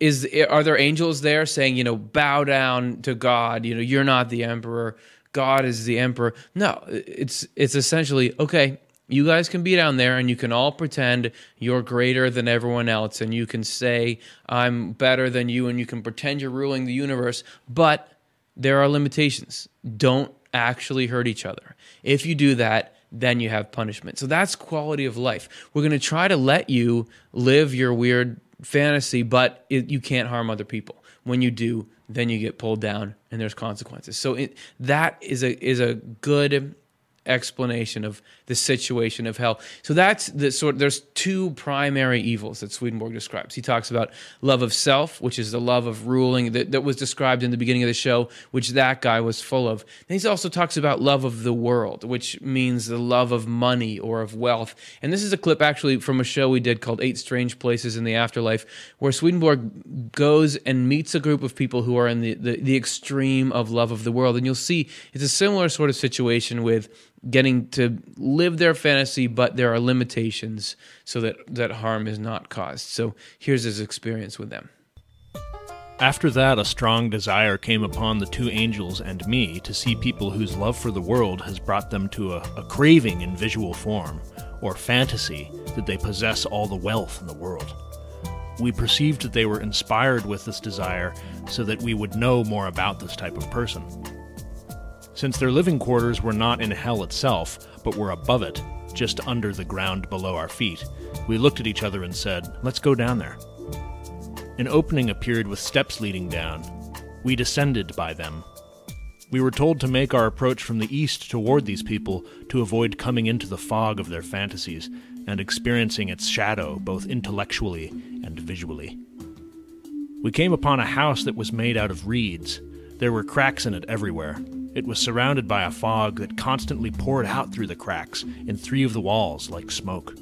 is are there angels there saying you know bow down to god? You know you're not the emperor. God is the emperor. No it's it's essentially okay you guys can be down there and you can all pretend you're greater than everyone else and you can say i'm better than you and you can pretend you're ruling the universe but there are limitations. Don't actually hurt each other. If you do that then you have punishment. So that's quality of life. We're going to try to let you live your weird fantasy, but it, you can't harm other people. When you do, then you get pulled down and there's consequences. So it, that is a is a good explanation of the situation of hell. So that's the sort there's two primary evils that Swedenborg describes. He talks about love of self, which is the love of ruling that, that was described in the beginning of the show, which that guy was full of. Then he also talks about love of the world, which means the love of money or of wealth. And this is a clip actually from a show we did called Eight Strange Places in the Afterlife, where Swedenborg goes and meets a group of people who are in the, the, the extreme of love of the world. And you'll see it's a similar sort of situation with getting to live their fantasy, but there are limitations so that, that harm is not caused. So here's his experience with them. After that, a strong desire came upon the two angels and me to see people whose love for the world has brought them to a, a craving in visual form, or fantasy that they possess all the wealth in the world. We perceived that they were inspired with this desire so that we would know more about this type of person. Since their living quarters were not in hell itself, but were above it, just under the ground below our feet, we looked at each other and said, Let's go down there. An opening appeared with steps leading down. We descended by them. We were told to make our approach from the east toward these people to avoid coming into the fog of their fantasies and experiencing its shadow both intellectually and visually. We came upon a house that was made out of reeds. There were cracks in it everywhere. It was surrounded by a fog that constantly poured out through the cracks in three of the walls like smoke.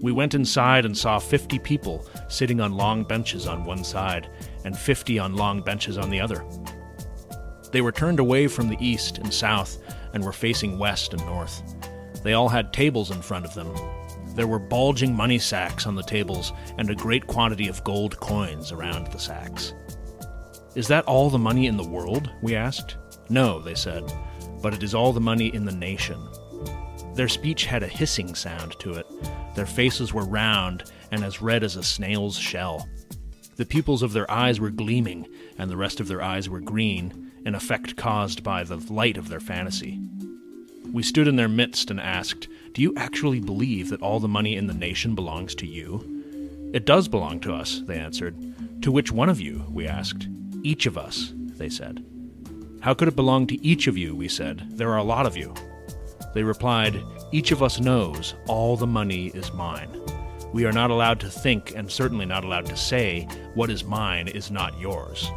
We went inside and saw 50 people sitting on long benches on one side and 50 on long benches on the other. They were turned away from the east and south and were facing west and north. They all had tables in front of them. There were bulging money sacks on the tables and a great quantity of gold coins around the sacks. Is that all the money in the world? We asked. No, they said, but it is all the money in the nation. Their speech had a hissing sound to it, their faces were round and as red as a snail's shell. The pupils of their eyes were gleaming, and the rest of their eyes were green, an effect caused by the light of their fantasy. We stood in their midst and asked, Do you actually believe that all the money in the nation belongs to you? It does belong to us, they answered. To which one of you? we asked. Each of us, they said. How could it belong to each of you? we said. There are a lot of you. They replied, Each of us knows all the money is mine. We are not allowed to think, and certainly not allowed to say, what is mine is not yours.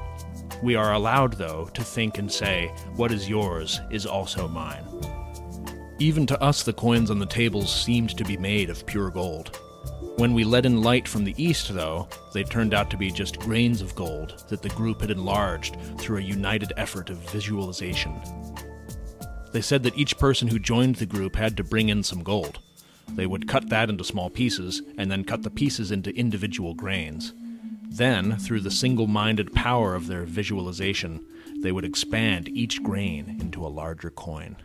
We are allowed, though, to think and say, what is yours is also mine. Even to us, the coins on the tables seemed to be made of pure gold. When we let in light from the east, though, they turned out to be just grains of gold that the group had enlarged through a united effort of visualization. They said that each person who joined the group had to bring in some gold. They would cut that into small pieces, and then cut the pieces into individual grains. Then, through the single minded power of their visualization, they would expand each grain into a larger coin.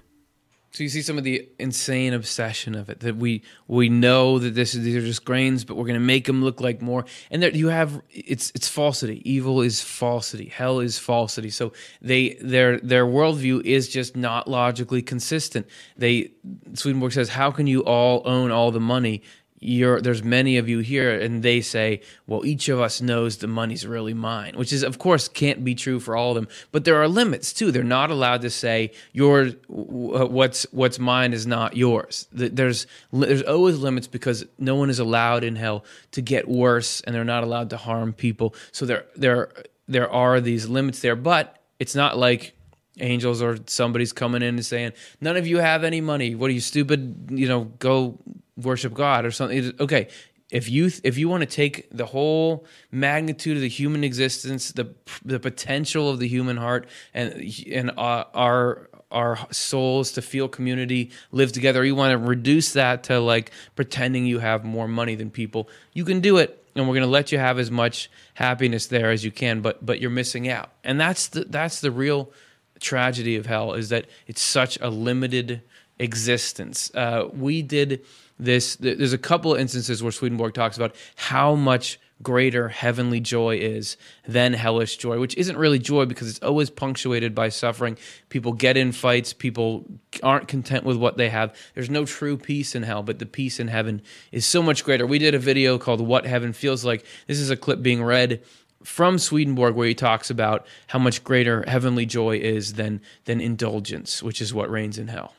So you see some of the insane obsession of it that we we know that this is these are just grains, but we're going to make them look like more. And there you have it's it's falsity. Evil is falsity. Hell is falsity. So they their their worldview is just not logically consistent. They Swedenborg says, how can you all own all the money you're there's many of you here and they say well each of us knows the money's really mine which is of course can't be true for all of them. But there are limits too. They're not allowed to say your what's what's mine is not yours. There's there's always limits because no one is allowed in hell to get worse and they're not allowed to harm people. So there there there are these limits there. But it's not like angels or somebody's coming in and saying none of you have any money. What are you stupid? You know go worship God or something. Okay, if you if you want to take the whole magnitude of the human existence, the the potential of the human heart, and and our our souls to feel community, live together, you want to reduce that to like pretending you have more money than people, you can do it. And we're going to let you have as much happiness there as you can, but but you're missing out. And that's the that's the real tragedy of hell is that it's such a limited existence. Uh, we did this there's a couple of instances where Swedenborg talks about how much greater heavenly joy is than hellish joy, which isn't really joy because it's always punctuated by suffering. People get in fights, people aren't content with what they have. There's no true peace in hell, but the peace in heaven is so much greater. We did a video called What Heaven Feels Like. This is a clip being read from Swedenborg where he talks about how much greater heavenly joy is than than indulgence, which is what reigns in hell.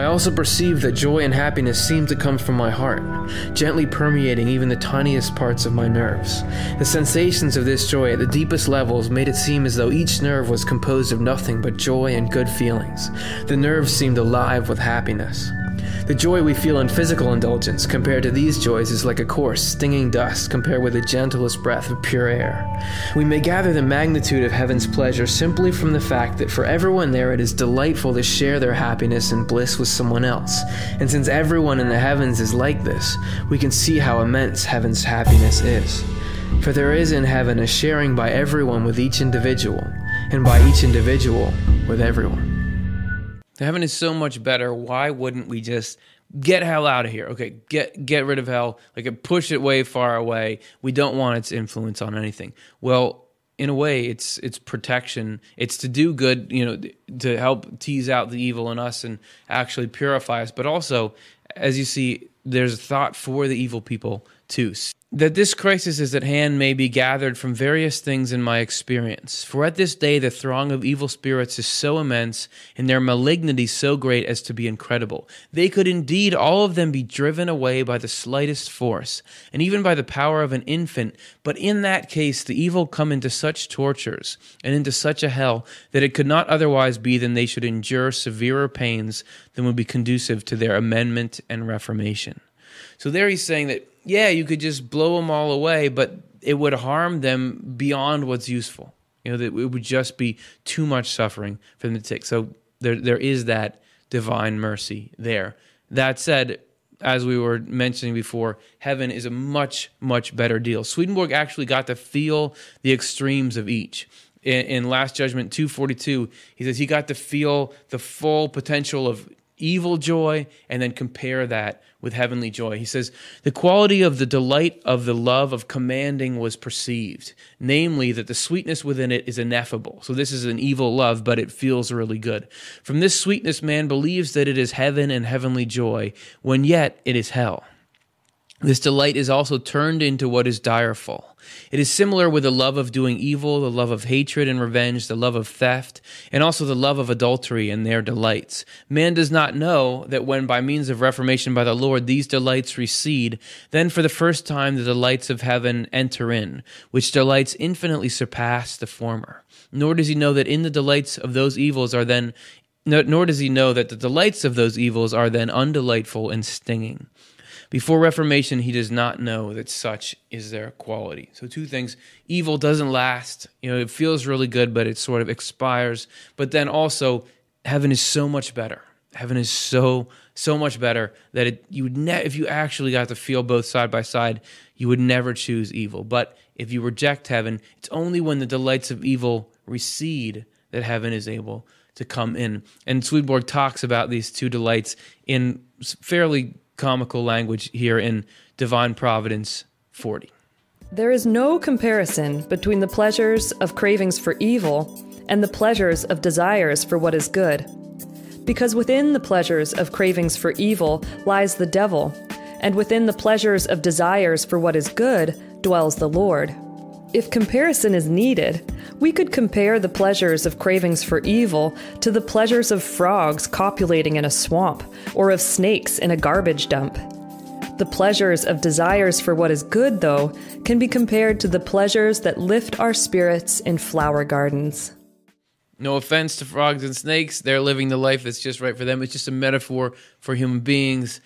I also perceived that joy and happiness seemed to come from my heart, gently permeating even the tiniest parts of my nerves. The sensations of this joy at the deepest levels made it seem as though each nerve was composed of nothing but joy and good feelings. The nerves seemed alive with happiness. The joy we feel in physical indulgence compared to these joys is like a coarse, stinging dust compared with the gentlest breath of pure air. We may gather the magnitude of heaven's pleasure simply from the fact that for everyone there it is delightful to share their happiness and bliss with someone else. And since everyone in the heavens is like this, we can see how immense heaven's happiness is. For there is in heaven a sharing by everyone with each individual, and by each individual with everyone. Heaven is so much better. Why wouldn't we just get hell out of here? Okay, get get rid of hell. Like push it way far away. We don't want its influence on anything. Well, in a way, it's it's protection. It's to do good, you know, to help tease out the evil in us and actually purify us. But also, as you see, there's a thought for the evil people too that this crisis is at hand may be gathered from various things in my experience. For at this day the throng of evil spirits is so immense, and their malignity so great as to be incredible. They could indeed all of them be driven away by the slightest force, and even by the power of an infant, but in that case the evil come into such tortures, and into such a hell, that it could not otherwise be than they should endure severer pains than would be conducive to their amendment and reformation. So there he's saying that yeah, you could just blow them all away, but it would harm them beyond what's useful. You know, it would just be too much suffering for them to take. So there, there is that divine mercy there. That said, as we were mentioning before, heaven is a much, much better deal. Swedenborg actually got to feel the extremes of each. In, in Last Judgment 242, he says he got to feel the full potential of evil joy and then compare that with heavenly joy. He says, The quality of the delight of the love of commanding was perceived, namely, that the sweetness within it is ineffable. So, this is an evil love, but it feels really good. From this sweetness, man believes that it is heaven and heavenly joy, when yet it is hell. This delight is also turned into what is direful. It is similar with the love of doing evil, the love of hatred and revenge, the love of theft, and also the love of adultery and their delights. Man does not know that when by means of reformation by the Lord these delights recede, then for the first time the delights of heaven enter in, which delights infinitely surpass the former. Nor does he know that in the delights of those evils are then nor does he know that the delights of those evils are then undelightful and stinging. Before Reformation, he does not know that such is their quality. So, two things evil doesn't last. You know, it feels really good, but it sort of expires. But then also, heaven is so much better. Heaven is so, so much better that it, you would ne- if you actually got to feel both side by side, you would never choose evil. But if you reject heaven, it's only when the delights of evil recede that heaven is able to come in. And Swedenborg talks about these two delights in fairly comical language here in Divine Providence 40. There is no comparison between the pleasures of cravings for evil and the pleasures of desires for what is good. Because within the pleasures of cravings for evil lies the devil, and within the pleasures of desires for what is good dwells the Lord. If comparison is needed, we could compare the pleasures of cravings for evil to the pleasures of frogs copulating in a swamp or of snakes in a garbage dump. The pleasures of desires for what is good, though, can be compared to the pleasures that lift our spirits in flower gardens. No offense to frogs and snakes, they're living the life that's just right for them. It's just a metaphor for human beings.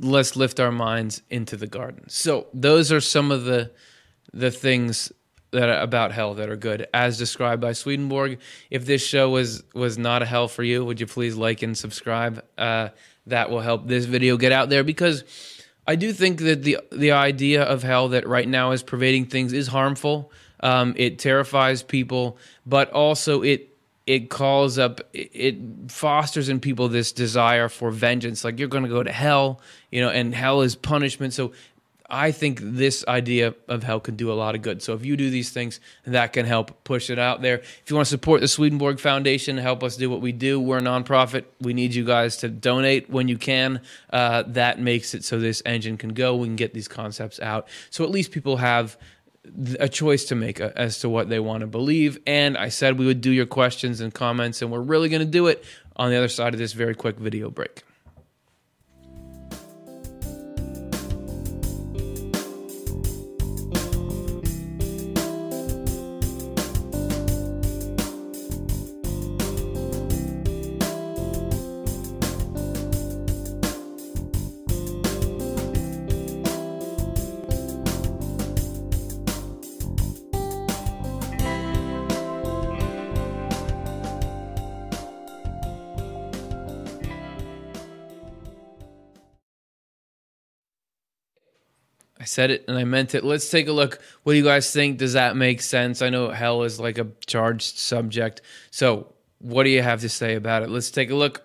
Let's lift our minds into the garden. So, those are some of the the things that are about hell that are good, as described by Swedenborg. If this show was was not a hell for you, would you please like and subscribe? Uh, that will help this video get out there because I do think that the the idea of hell that right now is pervading things is harmful. Um, it terrifies people, but also it it calls up it fosters in people this desire for vengeance like you're going to go to hell you know and hell is punishment so I think this idea of hell can do a lot of good. So if you do these things, that can help push it out there. If you want to support the Swedenborg Foundation, help us do what we do. We're a nonprofit. We need you guys to donate when you can. Uh, that makes it so this engine can go. We can get these concepts out. So at least people have a choice to make as to what they want to believe. And I said we would do your questions and comments, and we're really going to do it. on the other side of this very quick video break. Said it and I meant it. Let's take a look. What do you guys think? Does that make sense? I know hell is like a charged subject. So, what do you have to say about it? Let's take a look.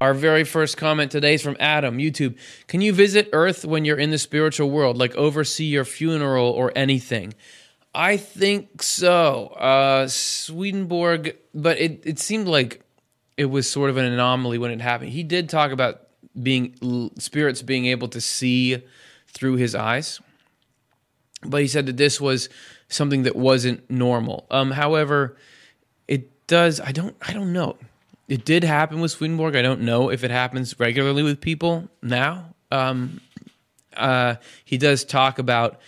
Our very first comment today is from Adam, YouTube. Can you visit Earth when you're in the spiritual world, like oversee your funeral or anything? I think so. Uh, Swedenborg, but it, it seemed like it was sort of an anomaly when it happened. He did talk about being spirits being able to see through his eyes. But he said that this was something that wasn't normal. Um, however, it does. I don't. I don't know. It did happen with Swedenborg. I don't know if it happens regularly with people now. Um, uh, he does talk about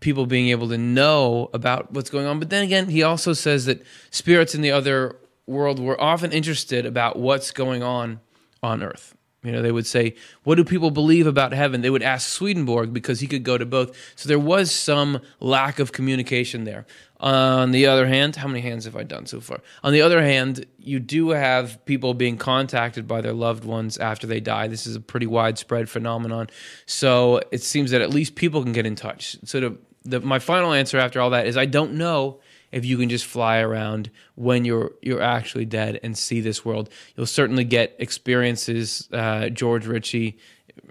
people being able to know about what's going on. But then again, he also says that spirits in the other world were often interested about what's going on on Earth. You know, they would say, What do people believe about heaven? They would ask Swedenborg because he could go to both. So there was some lack of communication there. On the other hand, how many hands have I done so far? On the other hand, you do have people being contacted by their loved ones after they die. This is a pretty widespread phenomenon. So it seems that at least people can get in touch. So the, the, my final answer after all that is I don't know if you can just fly around when you're you're actually dead and see this world. You'll certainly get experiences. Uh, George Ritchie,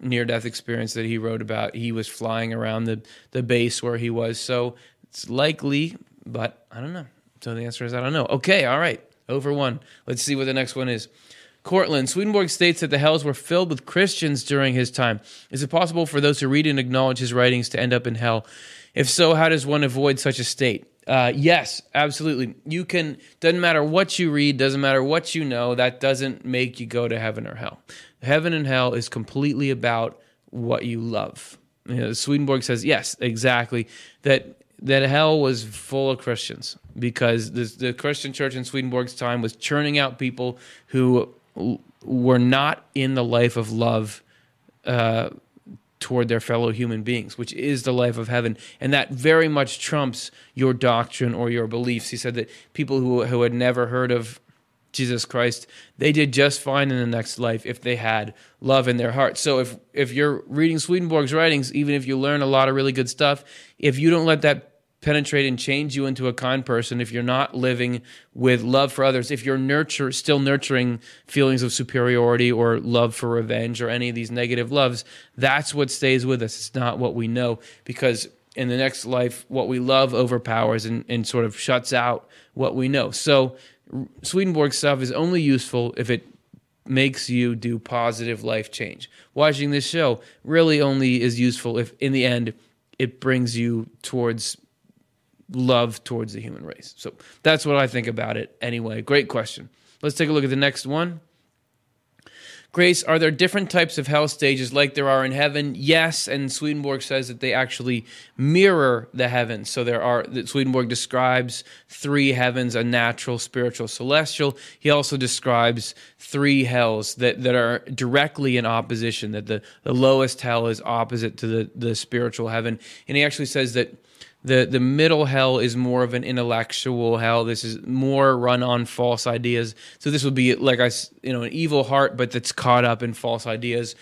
near death experience that he wrote about. He was flying around the the base where he was, so it's likely, but I don't know. So the answer is I don't know. Okay, all right, over one. Let's see what the next one is. Cortland, Swedenborg states that the hells were filled with Christians during his time. Is it possible for those who read and acknowledge his writings to end up in hell? If so, how does one avoid such a state? Uh, yes, absolutely. You can. Doesn't matter what you read. Doesn't matter what you know. That doesn't make you go to heaven or hell. Heaven and hell is completely about what you love. You know, Swedenborg says yes, exactly. That that hell was full of Christians because the, the Christian church in Swedenborg's time was churning out people who were not in the life of love uh, toward their fellow human beings, which is the life of heaven. And that very much trumps your doctrine or your beliefs. He said that people who, who had never heard of Jesus Christ, they did just fine in the next life if they had love in their heart. So if if you're reading Swedenborg's writings, even if you learn a lot of really good stuff, if you don't let that penetrate and change you into a kind person if you're not living with love for others if you're nurture still nurturing feelings of superiority or love for revenge or any of these negative loves that's what stays with us. It's not what we know because in the next life what we love overpowers and, and sort of shuts out what we know. So swedenborg stuff is only useful if it makes you do positive life change. Watching this show really only is useful if in the end it brings you towards love towards the human race. So that's what I think about it anyway. Great question. Let's take a look at the next one. Grace, are there different types of hell stages like there are in heaven? Yes, and Swedenborg says that they actually mirror the heavens. So there are that Swedenborg describes three heavens, a natural, spiritual, celestial. He also describes three hells that, that are directly in opposition, that the, the lowest hell is opposite to the, the spiritual heaven. And he actually says that the the middle hell is more of an intellectual hell. This is more run on false ideas. So this would be like I you know an evil heart, but that's caught up in false ideas.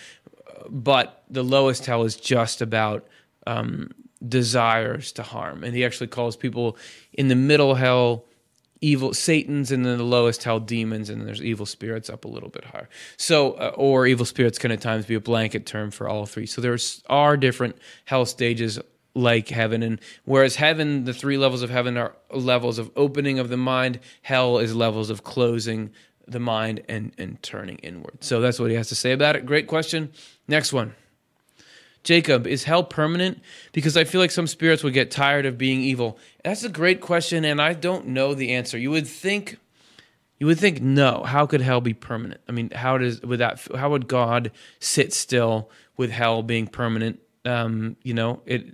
But the lowest hell is just about um, desires to harm, and he actually calls people in the middle hell evil Satan's, and then the lowest hell demons, and then there's evil spirits up a little bit higher. So, uh, or evil spirits can at times be a blanket term for all three. So there's are different hell stages like heaven and whereas heaven the three levels of heaven are levels of opening of the mind hell is levels of closing the mind and and turning inward so that's what he has to say about it great question next one jacob is hell permanent because i feel like some spirits would get tired of being evil that's a great question and i don't know the answer you would think you would think no. How could hell be permanent? I mean, how does would that? How would God sit still with hell being permanent? Um, you know it.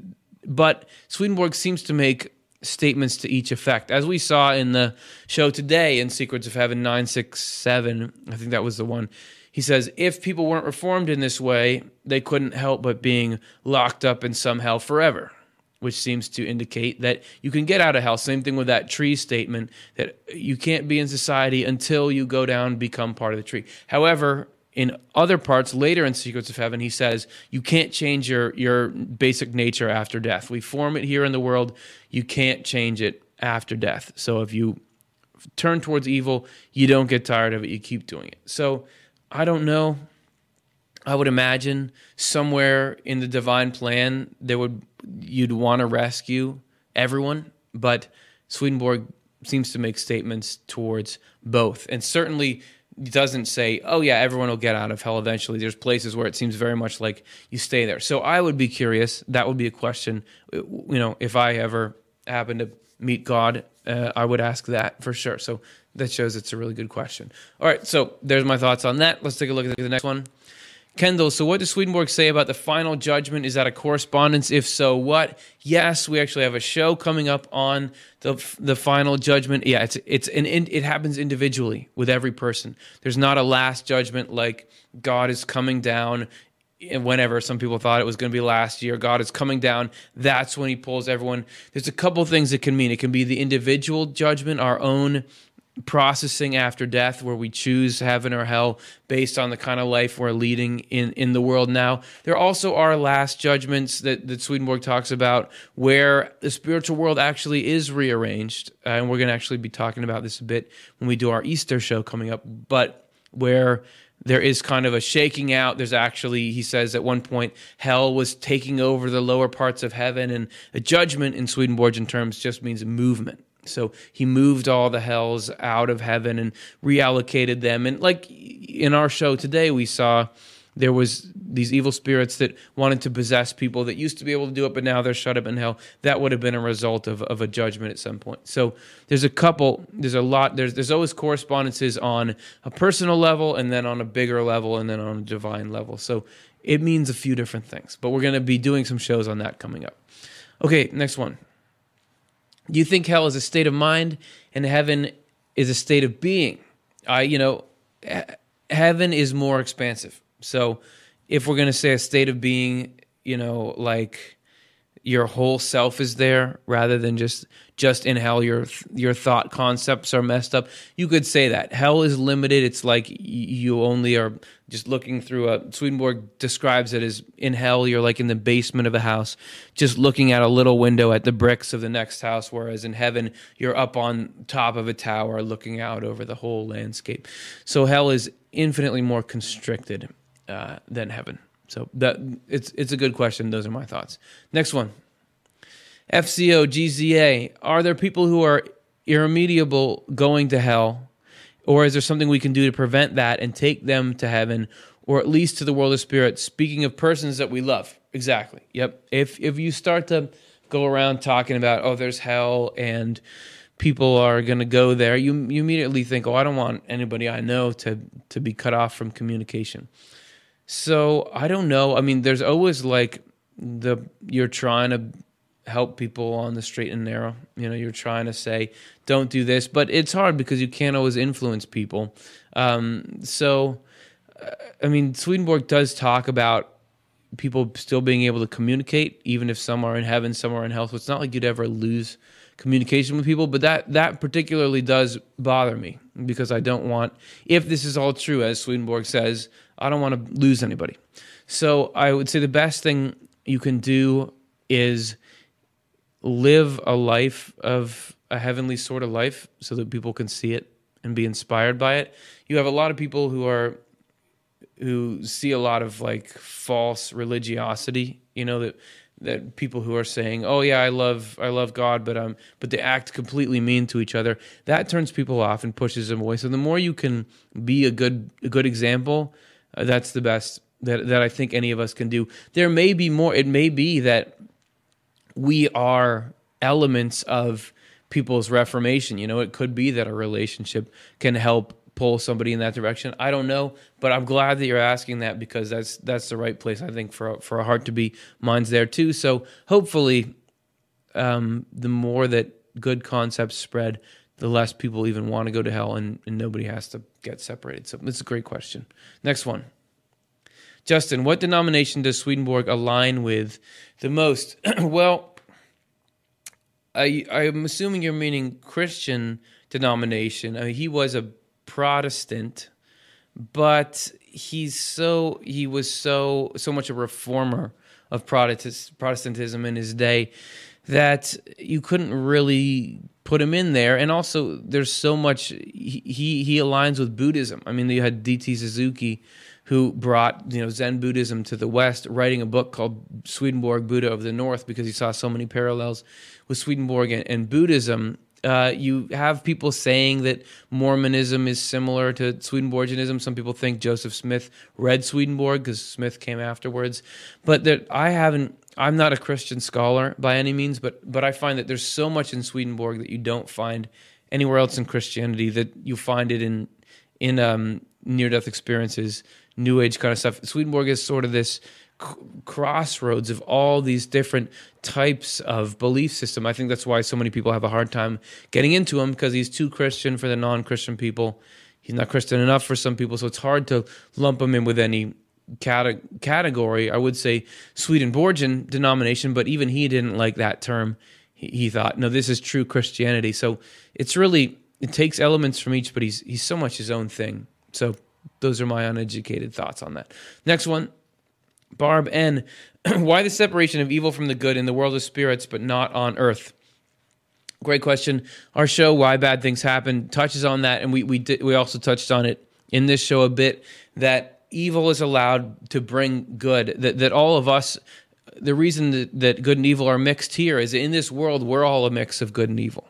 But Swedenborg seems to make statements to each effect, as we saw in the show today in Secrets of Heaven nine six seven. I think that was the one. He says, if people weren't reformed in this way, they couldn't help but being locked up in some hell forever which seems to indicate that you can get out of hell. Same thing with that tree statement that you can't be in society until you go down become part of the tree. However, in other parts later in Secrets of Heaven, he says you can't change your your basic nature after death. We form it here in the world. You can't change it after death. So if you turn towards evil, you don't get tired of it. You keep doing it. So I don't know. I would imagine somewhere in the divine plan there would you'd want to rescue everyone, but Swedenborg seems to make statements towards both, and certainly doesn't say, "Oh yeah, everyone will get out of hell eventually." There's places where it seems very much like you stay there. So I would be curious. That would be a question. You know, if I ever happen to meet God, uh, I would ask that for sure. So that shows it's a really good question. All right, so there's my thoughts on that. Let's take a look at the next one. Kendall, so what does Swedenborg say about the final judgment? Is that a correspondence? If so, what? Yes, we actually have a show coming up on the the final judgment. Yeah, it's it's an it happens individually with every person. There's not a last judgment like God is coming down eh, whenever some people thought it was going to be last year god is coming down that's when he pulls everyone there's a couple things it can mean it can be the individual judgment our own processing after death where we choose heaven or hell based on the kind of life we're leading in, in the world now. There also are last judgments that, that Swedenborg talks about where the spiritual world actually is rearranged. Uh, and we're going to actually be talking about this a bit when we do our Easter show coming up. But where there is kind of a shaking out. There's actually, he says at one point, hell was taking over the lower parts of heaven, and a judgment in Swedenborgian terms just means a movement. So he moved all the hells out of heaven and reallocated them. And like in our show today, we saw there was these evil spirits that wanted to possess people that used to be able to do it, but now they're shut up in hell. That would have been a result of, of a judgment at some point. So there's a couple, there's a lot, there's there's always correspondences on a personal level and then on a bigger level and then on a divine level. So it means a few different things. But we're gonna be doing some shows on that coming up. Okay, next one. You think hell is a state of mind and heaven is a state of being? I, you know, heaven is more expansive. So if we're going to say a state of being, you know, like your whole self is there rather than just just in hell your your thought concepts are messed up. You could say that. Hell is limited. It's like you only are just looking through a swedenborg describes it as in hell you're like in the basement of a house just looking at a little window at the bricks of the next house whereas in heaven you're up on top of a tower looking out over the whole landscape. So hell is infinitely more constricted uh, than heaven so that it's it's a good question. Those are my thoughts. Next one. FCO GZA. Are there people who are irremediable going to hell, or is there something we can do to prevent that and take them to heaven, or at least to the world of spirit? Speaking of persons that we love, exactly. Yep. If if you start to go around talking about oh, there's hell and people are going to go there, you you immediately think, oh, I don't want anybody I know to to be cut off from communication. So I don't know. I mean, there's always like the you're trying to help people on the straight and narrow. You know, you're trying to say, don't do this, but it's hard because you can't always influence people. Um, so, uh, I mean, Swedenborg does talk about people still being able to communicate, even if some are in heaven, some are in hell. So it's not like you'd ever lose communication with people, but that that particularly does bother me because I don't want if this is all true as Swedenborg says, I don't want to lose anybody. So I would say the best thing you can do is live a life of a heavenly sort of life so that people can see it and be inspired by it. You have a lot of people who are who see a lot of like false religiosity, you know that that people who are saying, "Oh yeah, I love I love God," but um but they act completely mean to each other. That turns people off and pushes them away. So the more you can be a good a good example, uh, that's the best that that I think any of us can do. There may be more. It may be that we are elements of people's reformation. You know, it could be that a relationship can help pull somebody in that direction. I don't know, but I'm glad that you're asking that because that's that's the right place I think for for a heart to be. Mine's there too. So hopefully, um, the more that good concepts spread, the less people even want to go to hell, and, and nobody has to get separated. So it's a great question. Next one. Justin, what denomination does Swedenborg align with the most? well, I, I'm assuming you're meaning Christian denomination. I mean, he was a Protestant, but he's so he was so so much a reformer of Protestantism in his day that you couldn't really put him in there. And also, there's so much he he, aligns with Buddhism. I mean, you had D.T. Suzuki who brought you know Zen Buddhism to the West, writing a book called Swedenborg Buddha of the North because he saw so many parallels with Swedenborg and, and Buddhism. Uh, you have people saying that Mormonism is similar to Swedenborgianism. Some people think Joseph Smith read Swedenborg because Smith came afterwards. But that I haven't. I'm not a Christian scholar by any means, but but I find that there's so much in Swedenborg that you don't find anywhere else in Christianity. That you find it in in um, near death experiences, New Age kind of stuff. Swedenborg is sort of this crossroads of all these different types of belief system. I think that's why so many people have a hard time getting into him because he's too Christian for the non-Christian people. He's not Christian enough for some people, so it's hard to lump him in with any cate- category. I would say Swedenborgian denomination, but even he didn't like that term. He, he thought, no, this is true Christianity. So it's really it takes elements from each, but he's he's so much his own thing. So those are my uneducated thoughts on that. Next one, Barb N. Why the separation of evil from the good in the world of spirits, but not on earth? Great question. Our show, Why Bad Things Happen, touches on that, and we we we also touched on it in this show a bit that evil is allowed to bring good. That that all of us, the reason that, that good and evil are mixed here is in this world we're all a mix of good and evil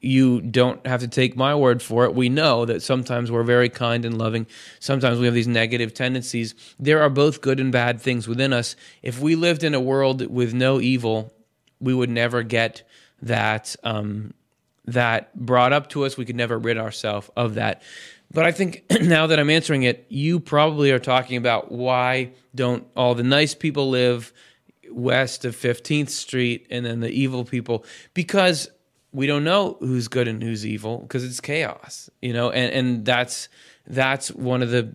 you don't have to take my word for it. We know that sometimes we're very kind and loving. Sometimes we have these negative tendencies. There are both good and bad things within us. If we lived in a world with no evil, we would never get that um, that brought up to us. We could never rid ourselves of that. But I think now that I'm answering it, you probably are talking about why don't all the nice people live west of 15th Street and then the evil people? Because we don't know who's good and who's evil because it's chaos, you know, and and that's that's one of the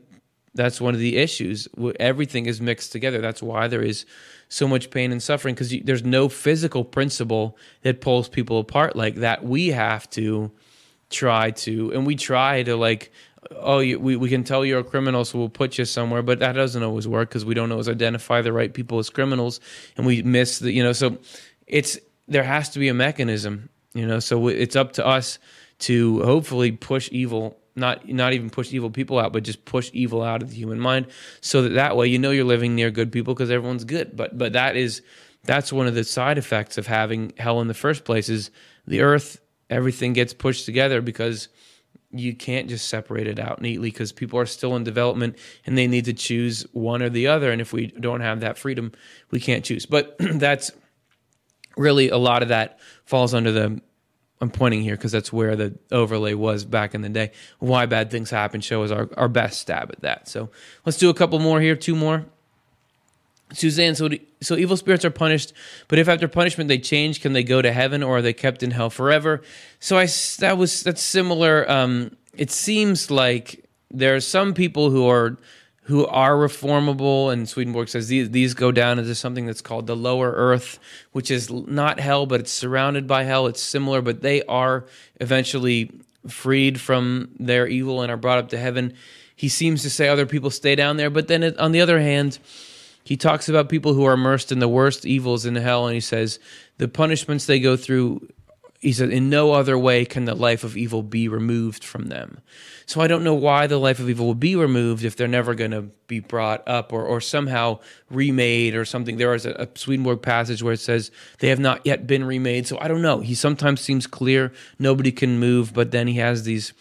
that's one of the issues. Everything is mixed together. That's why there is so much pain and suffering because there's no physical principle that pulls people apart like that. We have to try to, and we try to like, oh, you, we we can tell you're a criminal, so we'll put you somewhere, but that doesn't always work because we don't always identify the right people as criminals, and we miss the, you know, so it's there has to be a mechanism you know, so it's up to us to hopefully push evil not not even push evil people out, but just push evil out of the human mind, so that that way you know you're living near good people because everyone's good. But but that is that's one of the side effects of having hell in the first place is the earth. Everything gets pushed together because you can't just separate it out neatly because people are still in development and they need to choose one or the other. And if we don't have that freedom, we can't choose. But that's really a lot of that falls under the I'm pointing here because that's where the overlay was back in the day. Why bad things happen show is our, our best stab at that. So let's do a couple more here, two more. Suzanne, so so evil spirits are punished, but if after punishment they change, can they go to heaven or are they kept in hell forever? So I that was that's similar. Um, it seems like there are some people who are who are reformable. And Swedenborg says these, these go down into something that's called the lower earth, which is not hell, but it's surrounded by hell. It's similar, but they are eventually freed from their evil and are brought up to heaven. He seems to say other people stay down there, but then on the other hand, he talks about people who are immersed in the worst evils in hell, and he says the punishments they go through he said, in no other way can the life of evil be removed from them. So I don't know why the life of evil will be removed if they're never going to be brought up or, or somehow remade or something. There is a, a Swedenborg passage where it says they have not yet been remade. So I don't know. He sometimes seems clear, nobody can move, but then he has these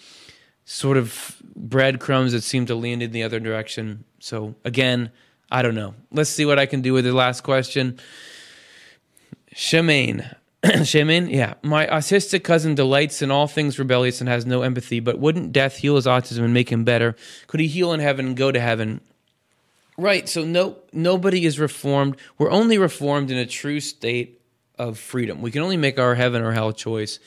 sort of breadcrumbs that seem to lean in the other direction. So again, I don't know. Let's see what I can do with the last question. Shemaine, Shaman, yeah. My autistic cousin delights in all things rebellious and has no empathy, but wouldn't death heal his autism and make him better? Could he heal in heaven and go to heaven? Right. So no nobody is reformed. We're only reformed in a true state of freedom. We can only make our heaven or hell choice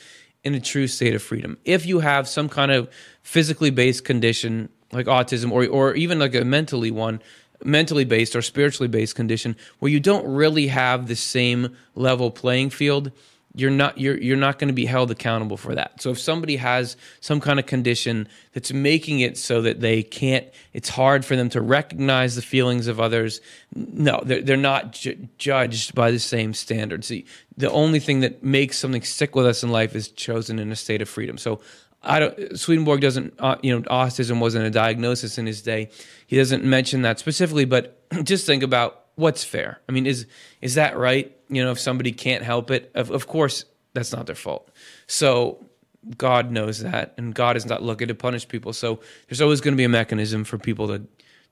in a true state of freedom. If you have some kind of physically based condition like autism or or even like a mentally one, mentally based or spiritually based condition where you don't really have the same level playing field you're not you're you're not going to be held accountable for that. So if somebody has some kind of condition that's making it so that they can't it's hard for them to recognize the feelings of others, no, they're they're not ju- judged by the same standards. See, the only thing that makes something stick with us in life is chosen in a state of freedom. So I don't Swedenborg doesn't uh, you know autism wasn't a diagnosis in his day. He doesn't mention that specifically, but just think about what's fair. I mean, is is that right? You know, if somebody can't help it, of, of course that's not their fault. So God knows that, and God is not looking to punish people. So there's always going to be a mechanism for people to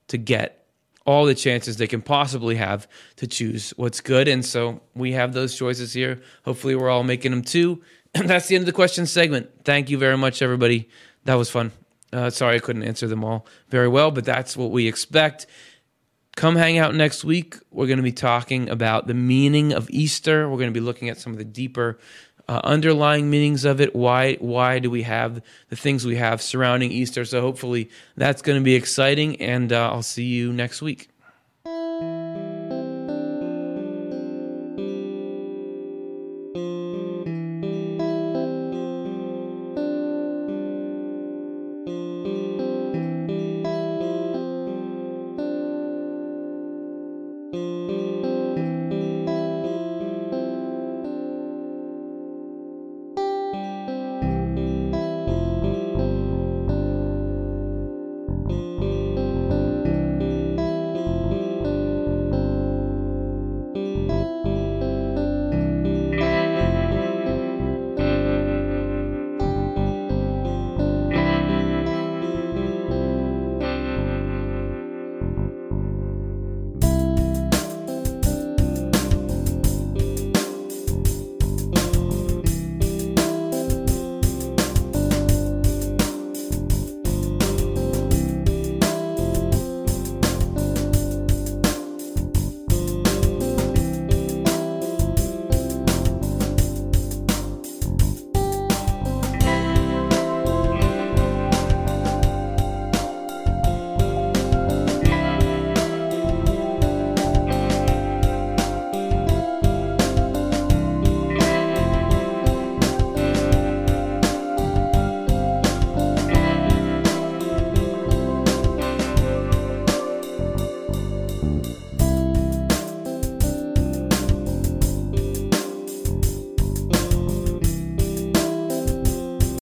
to get all the chances they can possibly have to choose what's good. And so we have those choices here. Hopefully, we're all making them too. That's the end of the question segment. Thank you very much, everybody. That was fun. Uh, sorry I couldn't answer them all very well, but that's what we expect. Come hang out next week. We're going to be talking about the meaning of Easter. We're going to be looking at some of the deeper uh, underlying meanings of it. Why why do we have the things we have surrounding Easter? So hopefully that's going to be exciting, and uh, I'll see you next week.